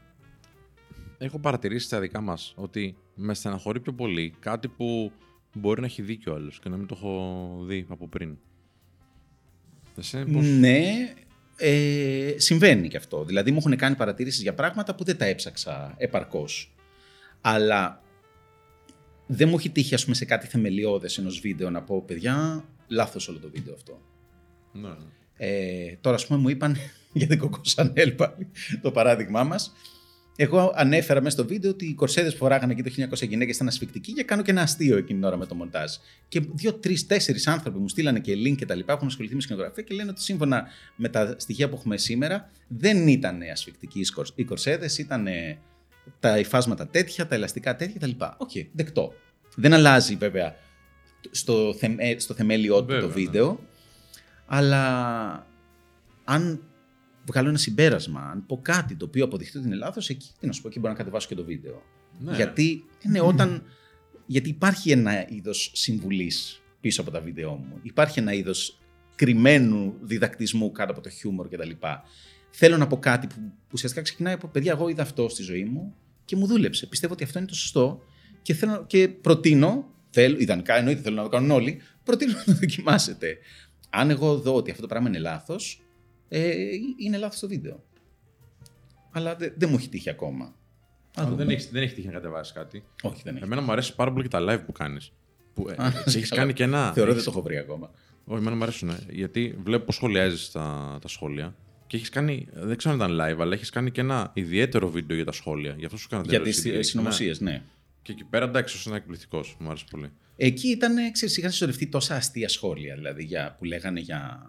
Έχω παρατηρήσει στα δικά μας ότι με στεναχωρεί πιο πολύ κάτι που μπορεί να έχει δίκιο άλλος και να μην το έχω δει από πριν. Εσύ, πώς... Ναι, ε, συμβαίνει και αυτό. Δηλαδή μου έχουν κάνει παρατηρήσεις για πράγματα που δεν τα έψαξα επαρκώς. Αλλά δεν μου έχει τύχει ας πούμε, σε κάτι θεμελιώδες ενός βίντεο να πω παιδιά λάθος όλο το βίντεο αυτό. Ναι, ναι. Ε, τώρα, ας πούμε, μου είπαν για την Coco Chanel πάλι, το παράδειγμά μας. Εγώ ανέφερα μέσα στο βίντεο ότι οι κορσέδες που φοράγανε εκεί το 1900 γυναίκες ήταν ασφικτικοί και κάνω και ένα αστείο εκείνη την ώρα με το μοντάζ. Και δύο, τρεις, τέσσερις άνθρωποι μου στείλανε και link και τα λοιπά, έχουν ασχοληθεί με σκηνογραφία και λένε ότι σύμφωνα με τα στοιχεία που έχουμε σήμερα δεν ήταν ασφικτικοί οι κορ- οι κορσέδες, ήταν τα υφάσματα τέτοια, τα ελαστικά τέτοια κτλ. Οκ, δεκτό. Δεν αλλάζει βέβαια στο, θεμε, στο θεμέλιό του Βέβαια, το ναι. βίντεο, αλλά αν βγάλω ένα συμπέρασμα, αν πω κάτι το οποίο αποδειχτεί ότι είναι λάθος, εκεί τι να σου πω, εκεί μπορώ να κατεβάσω και το βίντεο. Ναι. Γιατί, ναι, όταν, γιατί υπάρχει ένα είδος συμβουλής πίσω από τα βίντεό μου. Υπάρχει ένα είδος κρυμμένου διδακτισμού κάτω από το χιούμορ κτλ. Θέλω να πω κάτι που ουσιαστικά ξεκινάει από παιδιά, εγώ είδα αυτό στη ζωή μου και μου δούλεψε. Πιστεύω ότι αυτό είναι το σωστό και, θέλω, και προτείνω, θέλω, ιδανικά εννοείται θέλω να το κάνουν όλοι, προτείνω να το δοκιμάσετε. Αν εγώ δω ότι αυτό το πράγμα είναι λάθος, ε, είναι λάθος το βίντεο. Αλλά δεν δεν μου έχει τύχει ακόμα. Θα Αλλά δούμε. δεν έχει δεν έχει τύχει να κατεβάσεις κάτι. Όχι, δεν έχει. Εμένα μου αρέσει πάρα πολύ και τα live που κάνεις. Που, ε, Α, εσύ έχεις καλά. κάνει και ένα. Θεωρώ δεν έχεις- το έχω βρει ακόμα. Όχι, εμένα μου αρέσουν. ε, Γιατί βλέπω πώς σχολιάζεις τα, τα σχόλια. Και έχεις κάνει. Δεν ξέρω αν ήταν live, αλλά έχεις κάνει και ένα ιδιαίτερο βίντεο για τα σχόλια. Γι' αυτό σου έκανα Για τελείως τις idea. συνωμοσίες, Ναι. ναι. Και εκεί πέρα εντάξει, όσο είναι εκπληκτικός. Μου άρεσε πολύ. Εκεί ήταν, ξέρεις, είχαν συσσωρευτεί τόσα αστεία σχόλια, δηλαδή για, που λέγανε για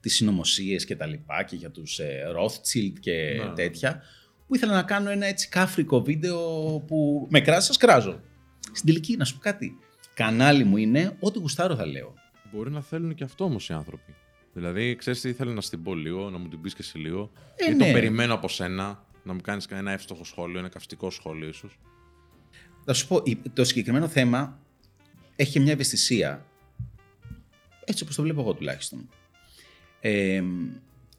τις συνωμοσίες και τα λοιπά και για τους ε, Rothschild και Ναι. τέτοια, που ήθελα να κάνω ένα έτσι κάφρικο βίντεο που με κράζει, σας κράζω. Στην τελική, να σου πω κάτι, κανάλι μου είναι ό,τι γουστάρω θα λέω. Μπορεί να θέλουν και αυτό όμως οι άνθρωποι. Δηλαδή, ξέρεις τι ήθελα να στην πω λίγο, να μου την πεις και εσύ λίγο. Ε, ή ναι. το περιμένω από σένα να μου κάνεις ένα εύστοχο σχόλιο, ένα καυστικό σχόλιο ίσως. Θα σου πω, η- το συγκεκριμένο θέμα έχει και μια ευαισθησία. Έτσι όπως το βλέπω εγώ τουλάχιστον. Ε,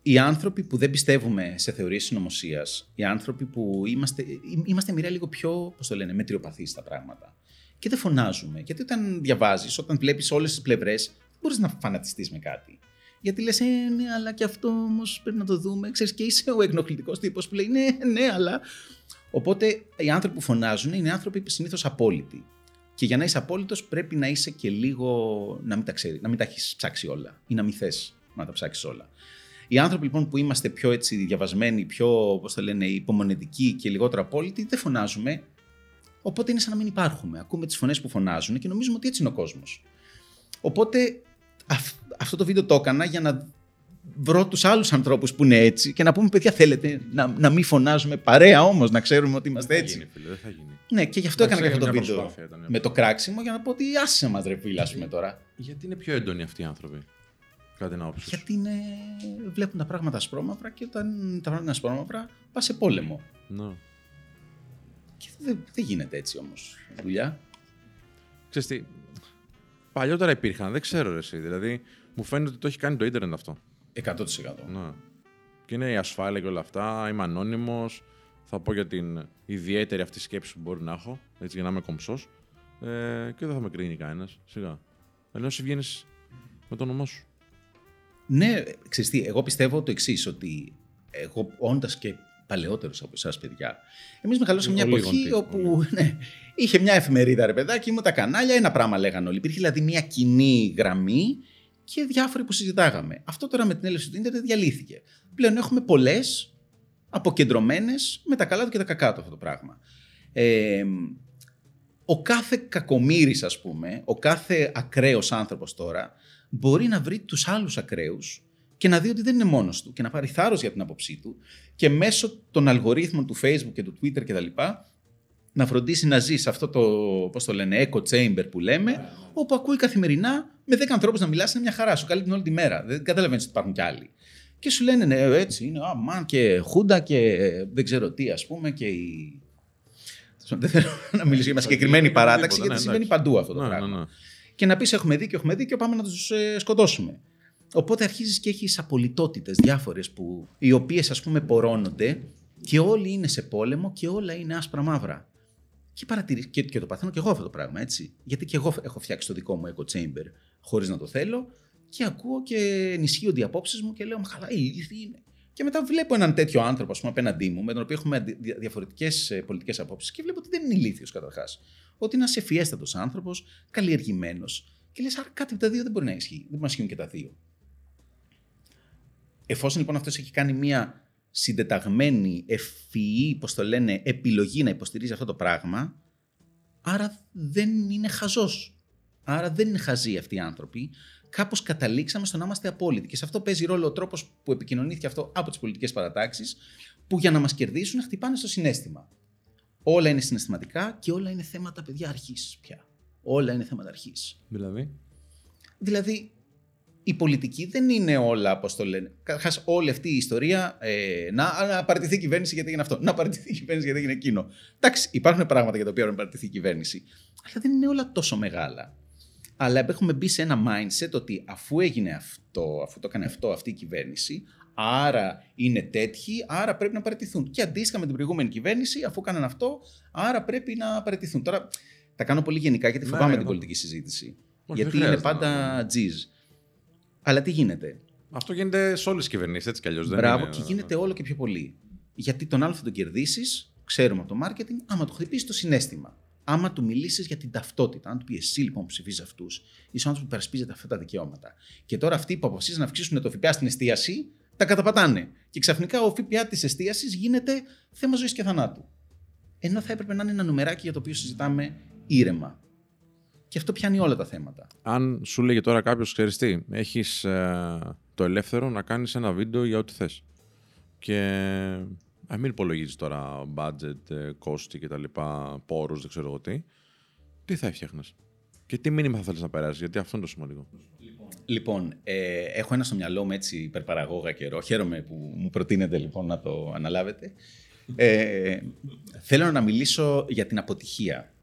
οι άνθρωποι που δεν πιστεύουμε σε θεωρίες συνωμοσίας, οι άνθρωποι που είμαστε, είμαστε μοιραία λίγο πιο, πώς το λένε, μετριοπαθείς στα πράγματα. Και δεν φωνάζουμε. Γιατί όταν διαβάζεις, όταν βλέπεις όλες τις πλευρές, δεν μπορείς να φανατιστείς με κάτι. Γιατί λες, ε, ναι, αλλά και αυτό όμως πρέπει να το δούμε. Ξέρεις, και είσαι ο εκνοχλητικός τύπος που λέει, ναι, ναι, αλλά Οπότε οι άνθρωποι που φωνάζουν είναι άνθρωποι που συνήθως απόλυτοι. Και για να είσαι απόλυτος πρέπει να είσαι και λίγο. να μην τα ξέρει, να μην τα έχεις ψάξει όλα ή να μην θες να τα ψάξεις όλα. Οι άνθρωποι λοιπόν που είμαστε πιο έτσι διαβασμένοι, πιο πώς το λένε, υπομονετικοί και λιγότερο απόλυτοι, δεν φωνάζουμε. Οπότε είναι σαν να μην υπάρχουμε. Ακούμε τις φωνές που φωνάζουν και νομίζουμε ότι έτσι είναι ο κόσμος. Οπότε αυ- αυτό το βίντεο το έκανα για να βρω τους άλλους ανθρώπους που είναι έτσι και να πούμε παιδιά θέλετε να, να μην φωνάζουμε παρέα όμως, να ξέρουμε ότι είμαστε Δεν θα έτσι. γίνει, φίλε, δεν θα γίνει. Ναι, και γι' αυτό Εντάξει, έκανα και αυτό το μια βίντεο προσπάθεια ήταν, μια με το κράξιμο για να πω ότι άσε μας ρε φίλε, ας πούμε τώρα. Γιατί είναι πιο έντονοι αυτοί οι άνθρωποι; Κάτι να όψεις. Γιατί είναι, βλέπουν τα πράγματα ασπρόμαυρα και όταν τα πράγματα είναι ασπρόμαυρα πας σε πόλεμο. Ναι. Και δεν, δεν γίνεται έτσι όμως η δουλειά. Ξέρεις τι, παλιότερα υπήρχαν, δεν ξέρω ρε εσύ. Δηλαδή, μου φαίνεται ότι το έχει κάνει το ίντερνετ αυτό. 100%. Ναι. Και είναι η ασφάλεια και όλα αυτά. Είμαι ανώνυμος. Θα πω για την ιδιαίτερη αυτή σκέψη που μπορεί να έχω, έτσι για να είμαι κομψός. Ε, και δεν θα με κρίνει κανένας. Σιγά. Ενώ εσύ βγαίνεις με το όνομά σου. Ναι, ξέρεις τι, εγώ πιστεύω το εξής ότι εγώ όντας και παλαιότερος από εσάς, παιδιά, εμείς μεγαλώσαμε μια Λίγο εποχή λίγο, όπου ναι, είχε μια εφημερίδα, ρε παιδάκι μου, τα κανάλια, ένα πράγμα λέγανε όλοι. Υπήρχε δηλαδή μια κοινή γραμμή και διάφοροι που συζητάγαμε. Αυτό τώρα με την έλευση του Ιντερνετ διαλύθηκε. Πλέον έχουμε πολλές αποκεντρωμένες με τα καλά του και τα κακά του αυτό το πράγμα. Ε, ο κάθε κακομύρης, ας πούμε, ο κάθε ακραίος άνθρωπος τώρα, μπορεί να βρει τους άλλους ακραίους και να δει ότι δεν είναι μόνος του και να πάρει θάρρος για την άποψή του και μέσω των αλγορίθμων του Facebook και του Twitter κτλ. να φροντίσει να ζει σε αυτό το, πώς το λένε, echo chamber που λέμε, όπου ακούει καθημερινά με 10 ανθρώπους να μιλάς, είναι μια χαρά, σου καλεί την όλη τη μέρα. Δεν καταλαβαίνεις ότι υπάρχουν κι άλλοι. Και σου λένε, ναι, έτσι είναι, α, μαν και χούντα και ε, δεν ξέρω τι, ας πούμε, και η... Δεν θέλω να μιλήσω για μια συγκεκριμένη παράταξη, γιατί συμβαίνει παντού αυτό το πράγμα. Και να πεις: Έχουμε δίκιο, έχουμε δίκιο, πάμε να τους ε, σκοτώσουμε. Οπότε αρχίζεις και έχεις απολυτότητες διάφορες οι οποίες ας πούμε πορώνονται και όλοι είναι σε πόλεμο και όλα είναι άσπρα μαύρα. Και, παρατηρείς, και, και το παθαίνω και εγώ αυτό το πράγμα, έτσι. Γιατί και εγώ έχω φτιάξει το δικό μου echo chamber χωρίς να το θέλω και ακούω και ενισχύονται οι απόψεις μου και λέω: Μα καλά, ηλίθιοι είναι. Και μετά βλέπω έναν τέτοιο άνθρωπο, ας πούμε, απέναντί μου, με τον οποίο έχουμε διαφορετικές ε, πολιτικές απόψεις και βλέπω ότι δεν είναι ηλίθιος καταρχάς. Ότι είναι ένα ευφιέστατο άνθρωπος, καλλιεργημένος. Και λες, άρα κάτι από τα δύο δεν μπορεί να ισχύει. Δεν μπορεί να ισχύουν και τα δύο. Εφόσον λοιπόν αυτός έχει κάνει μια συντεταγμένη, ευφυή, πώς το λένε, επιλογή να υποστηρίζει αυτό το πράγμα, άρα δεν είναι χαζός. Άρα δεν είναι χαζοί αυτοί οι άνθρωποι. Κάπως καταλήξαμε στο να είμαστε απόλυτοι. Και σε αυτό παίζει ρόλο ο τρόπος που επικοινωνήθηκε αυτό από τις πολιτικές παρατάξεις, που για να μας κερδίσουν χτυπάνε στο συνέστημα. Όλα είναι συναισθηματικά και όλα είναι θέματα παιδιά αρχής πια. Όλα είναι θέματα αρχής. Δηλαδή; Δηλαδή, η πολιτική δεν είναι όλα, όπω το λένε. Καταρχάς, όλη αυτή η ιστορία. Ε, να, να παραιτηθεί η κυβέρνηση γιατί έγινε αυτό. Να παραιτηθεί η κυβέρνηση γιατί έγινε εκείνο. Εντάξει, υπάρχουν πράγματα για τα οποία πρέπει να παραιτηθεί η κυβέρνηση. Αλλά δεν είναι όλα τόσο μεγάλα. Αλλά έχουμε μπει σε ένα mindset ότι αφού έγινε αυτό, αφού το έκανε αυτό αυτή η κυβέρνηση, άρα είναι τέτοιοι, άρα πρέπει να παραιτηθούν. Και αντίστοιχα με την προηγούμενη κυβέρνηση, αφού έκαναν αυτό, άρα πρέπει να παραιτηθούν. Τώρα τα κάνω πολύ γενικά γιατί ναι, φοβάμαι ναι, την πολιτική συζήτηση. γιατί είναι πάντα τζιζ. Αλλά τι γίνεται; Αυτό γίνεται σε όλες τις κυβερνήσεις, έτσι κι αλλιώς. Μπράβο, είναι... και γίνεται όλο και πιο πολύ. Γιατί τον άλλο θα τον κερδίσεις, ξέρουμε από το marketing, άμα το χτυπήσεις το συνέστημα. Άμα του μιλήσεις για την ταυτότητα, αν του πεις εσύ λοιπόν που ψηφίζεις αυτούς, είσαι ο άνθρωπος που υπερασπίζεται αυτά τα δικαιώματα. Και τώρα αυτοί που αποφασίζουν να αυξήσουν το ΦΠΑ στην εστίαση, τα καταπατάνε. Και ξαφνικά ο ΦΠΑ της εστίασης γίνεται θέμα ζωής και θανάτου. Ενώ θα έπρεπε να είναι ένα νουμεράκι για το οποίο συζητάμε ήρεμα. Και αυτό πιάνει όλα τα θέματα. Αν σου λέγε τώρα κάποιος, ξέρεις τι, έχεις ε, το ελεύθερο να κάνεις ένα βίντεο για ό,τι θες. Και α μην υπολογίζεις τώρα budget, ε, κόστη κτλ. Πόρους, δεν ξέρω εγώ τι. Τι θα έφτιαχνες; Και τι μήνυμα θα θέλεις να περάσει, γιατί αυτό είναι το σημαντικό. Λοιπόν, ε, έχω ένα στο μυαλό μου έτσι υπερπαραγόγα καιρό. Χαίρομαι που μου προτείνετε λοιπόν να το αναλάβετε. Ε, θέλω να μιλήσω για την αποτυχία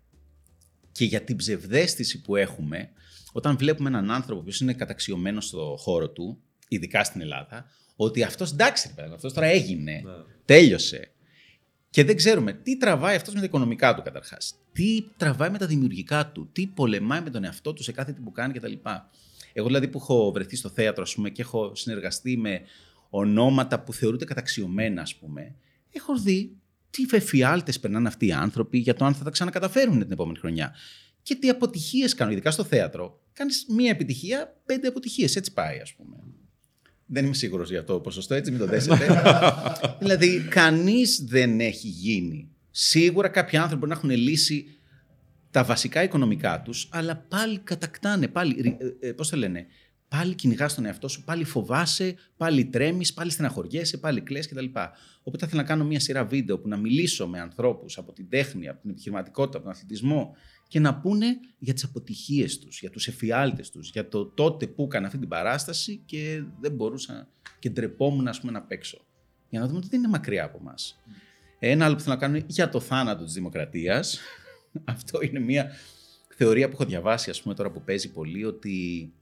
και για την ψευδέστηση που έχουμε όταν βλέπουμε έναν άνθρωπο που είναι καταξιωμένος στο χώρο του, ειδικά στην Ελλάδα, ότι αυτός εντάξει, αυτός τώρα έγινε, ναι. τέλειωσε. Και δεν ξέρουμε τι τραβάει αυτός με τα οικονομικά του καταρχάς. Τι τραβάει με τα δημιουργικά του, τι πολεμάει με τον εαυτό του σε κάθε τι που κάνει κτλ. Εγώ δηλαδή που έχω βρεθεί στο θέατρο ας πούμε, και έχω συνεργαστεί με ονόματα που θεωρούνται καταξιωμένα, ας πούμε, έχω δει τι φεφιάλτες περνάνε αυτοί οι άνθρωποι για το αν θα τα ξανακαταφέρουν την επόμενη χρονιά. Και τι αποτυχίες κάνουν, ειδικά στο θέατρο. Κάνεις μία επιτυχία, πέντε αποτυχίες. Έτσι πάει, ας πούμε. Δεν είμαι σίγουρος για το ποσοστό, έτσι μην το δέσετε. δηλαδή, κανείς δεν έχει γίνει. Σίγουρα κάποιοι άνθρωποι μπορεί να έχουν λύσει τα βασικά οικονομικά τους, αλλά πάλι κατακτάνε. Πάλι, ε, ε, πώς το λένε, πάλι κυνηγάς τον εαυτό σου, πάλι φοβάσαι, πάλι τρέμεις, πάλι στεναχωριέσαι, πάλι κλε κτλ. Οπότε θέλω να κάνω μια σειρά βίντεο που να μιλήσω με ανθρώπους από την τέχνη, από την επιχειρηματικότητα, από τον αθλητισμό και να πούνε για τις αποτυχίες τους, για τους εφιάλτες τους, για το τότε που έκανα αυτή την παράσταση και δεν μπορούσα και ντρεπόμουν ας πούμε, να παίξω. Για να δούμε ότι δεν είναι μακριά από εμάς. Ένα άλλο που θέλω να κάνω για το θάνατο της δημοκρατίας. Αυτό είναι μια θεωρία που έχω διαβάσει, ας πούμε, τώρα που παίζει πολύ, ότι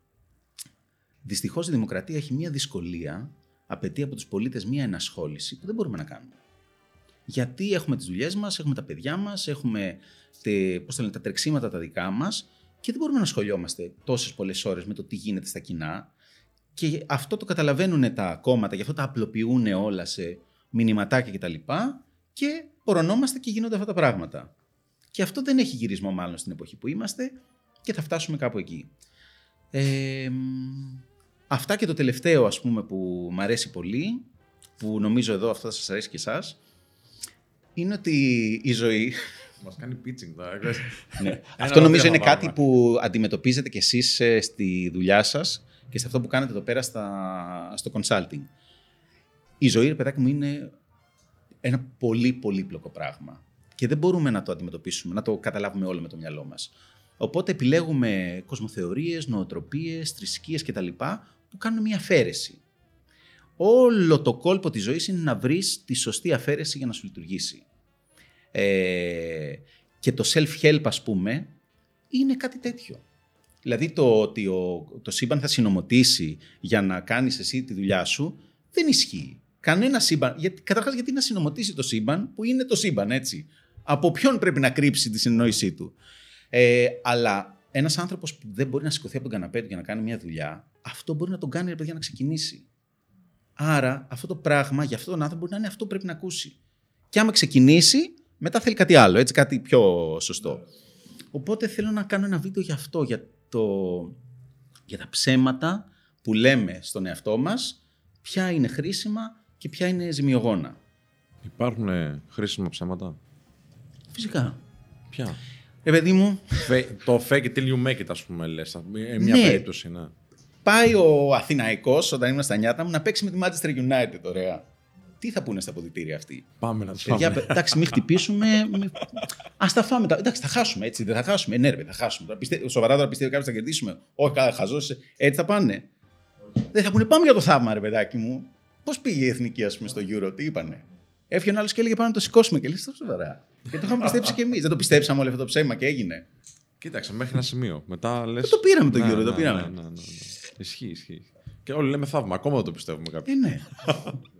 Δυστυχώς η δημοκρατία έχει μια δυσκολία, απαιτεί από τους πολίτες μια ενασχόληση που δεν μπορούμε να κάνουμε. Γιατί έχουμε τις δουλειές μας, έχουμε τα παιδιά μας, έχουμε τε, πώς λένε, τα τρεξίματα τα δικά μας και δεν μπορούμε να ασχολιόμαστε τόσες πολλές ώρες με το τι γίνεται στα κοινά. Και αυτό το καταλαβαίνουν τα κόμματα, γι' αυτό τα απλοποιούν όλα σε μηνυματάκια κτλ. Και, και ορονόμαστε και γίνονται αυτά τα πράγματα. Και αυτό δεν έχει γυρισμό μάλλον στην εποχή που είμαστε και θα φτάσουμε κάπου εκεί. Ε, Αυτά και το τελευταίο ας πούμε που μου αρέσει πολύ που νομίζω εδώ αυτό θα σας αρέσει και εσάς, είναι ότι η ζωή... Μας κάνει pitching τώρα. ναι. Αυτό νομίζω είναι κάτι που αντιμετωπίζετε κι εσείς ε, στη δουλειά σας και σε αυτό που κάνετε εδώ πέρα στα, στο consulting. Η ζωή, ρε παιδάκι μου, είναι ένα πολύ πολύπλοκο πράγμα. Και δεν μπορούμε να το αντιμετωπίσουμε, να το καταλάβουμε όλο με το μυαλό μας. Οπότε επιλέγουμε κοσμοθεωρίες, νοοτροπίες, θρησκείες κτλ. που κάνουν μια αφαίρεση. Όλο το κόλπο της ζωής είναι να βρεις τη σωστή αφαίρεση για να σου λειτουργήσει. Ε, και το self-help, ας πούμε, είναι κάτι τέτοιο. Δηλαδή το ότι ο, το σύμπαν θα συνομωτήσει για να κάνεις εσύ τη δουλειά σου, δεν ισχύει. Κανένα σύμπαν. Γιατί, καταρχάς, γιατί να συνομωτήσει το σύμπαν που είναι το σύμπαν, έτσι. Από ποιον πρέπει να κρύψει τη συνεννόησή του. Ε, αλλά ένας άνθρωπος που δεν μπορεί να σηκωθεί από τον καναπέ του για να κάνει μια δουλειά, αυτό μπορεί να τον κάνει ρε παιδιά να ξεκινήσει. Άρα αυτό το πράγμα για αυτόν τον άνθρωπο μπορεί να είναι αυτό που πρέπει να ακούσει. Και άμα ξεκινήσει, μετά θέλει κάτι άλλο, έτσι κάτι πιο σωστό. Οπότε θέλω να κάνω ένα βίντεο για αυτό, για, το, για τα ψέματα που λέμε στον εαυτό μας, ποια είναι χρήσιμα και ποια είναι ζημιογόνα. Υπάρχουν χρήσιμα ψέματα; Φυσικά. Ποια; Ε, παιδί μου. το fake it till you make it, ας πούμε, λες. Μια ναι. περίπτωση, ναι. Πάει ο Αθηναϊκός όταν ήμουν στα νιάτα μου να παίξει με τη Manchester United, ωραία. Τι θα πούνε στα αποδητήρια αυτοί; Πάμε να τους φάμε. Εντάξει, μην χτυπήσουμε. Α τα φάμε. Εντάξει, θα χάσουμε έτσι. Δεν θα χάσουμε. Ναι, θα χάσουμε. Πιστε... Σοβαρά τώρα πιστεύει κάποιος θα κερδίσουμε. Όχι, καλά, χαζό. Έτσι θα πάνε. Δεν θα πούνε πάμε για το θαύμα, ρε παιδάκι μου. Πώς πήγε η εθνική, ας πούμε, στο Euro, τι είπανε; Έφυγε άλλος και έλεγε πάμε να το σηκώσουμε και λέει σοβαρά. Και το είχαμε πιστέψει κι εμείς. Δεν το πιστέψαμε όλο αυτό το ψέμα και έγινε. Κοίταξε, μέχρι ένα σημείο. Μετά λες... Το πήραμε τον κύριο, ναι, το ναι, πήραμε. Ναι, ναι, ναι, ναι. Ισχύει, ισχύει. Και όλοι λέμε θαύμα. Ακόμα δεν το πιστεύουμε κάποιοι. Ε, ναι.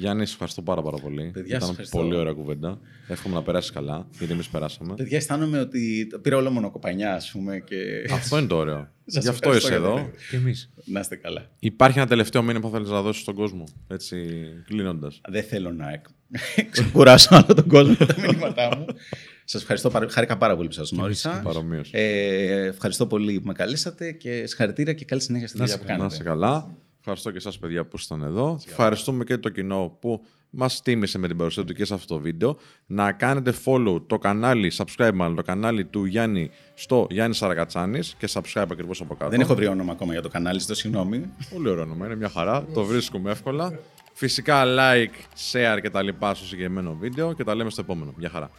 Γιάννη, σε ευχαριστώ πάρα, πάρα πολύ. Παιδιά, Ήταν πολύ ωραία κουβέντα. Εύχομαι να περάσεις καλά, γιατί εμείς περάσαμε. Παιδιά, αισθάνομαι ότι πήρα όλο μονοκοπανιά, ας πούμε. Και... Αυτό είναι το ωραίο. Γι' αυτό είσαι εδώ. Και εμείς. Να είστε καλά. Υπάρχει ένα τελευταίο μήνυμα που θέλεις να δώσεις στον κόσμο, έτσι κλείνοντας. Δεν θέλω να ξεκουράσω άλλο τον κόσμο με τα μηνύματά μου. Σας ευχαριστώ. Χάρηκα πάρα πολύ που σας γνώρισα. Ε, ευχαριστώ πολύ που με καλέσατε και συγχαρητήρια και καλή συνέχεια στη δουλειά που κάνετε. Να είστε καλά. Ευχαριστώ και εσάς, παιδιά, που ήσασταν εδώ. Ευχαριστούμε και το κοινό που μας τίμησε με την παρουσία του και σε αυτό το βίντεο. Να κάνετε follow το κανάλι, subscribe μάλλον, το κανάλι του Γιάννη στο Γιάννη Σαρακατσάνης και subscribe ακριβώς από κάτω. Δεν έχω βρει όνομα ακόμα για το κανάλι, στο συγγνώμη. Πολύ ωραίο όνομα, είναι μια χαρά. το βρίσκουμε εύκολα. Φυσικά like, share και τα λοιπά στο συγκεκριμένο βίντεο και τα λέμε στο επόμενο. Μια χαρά.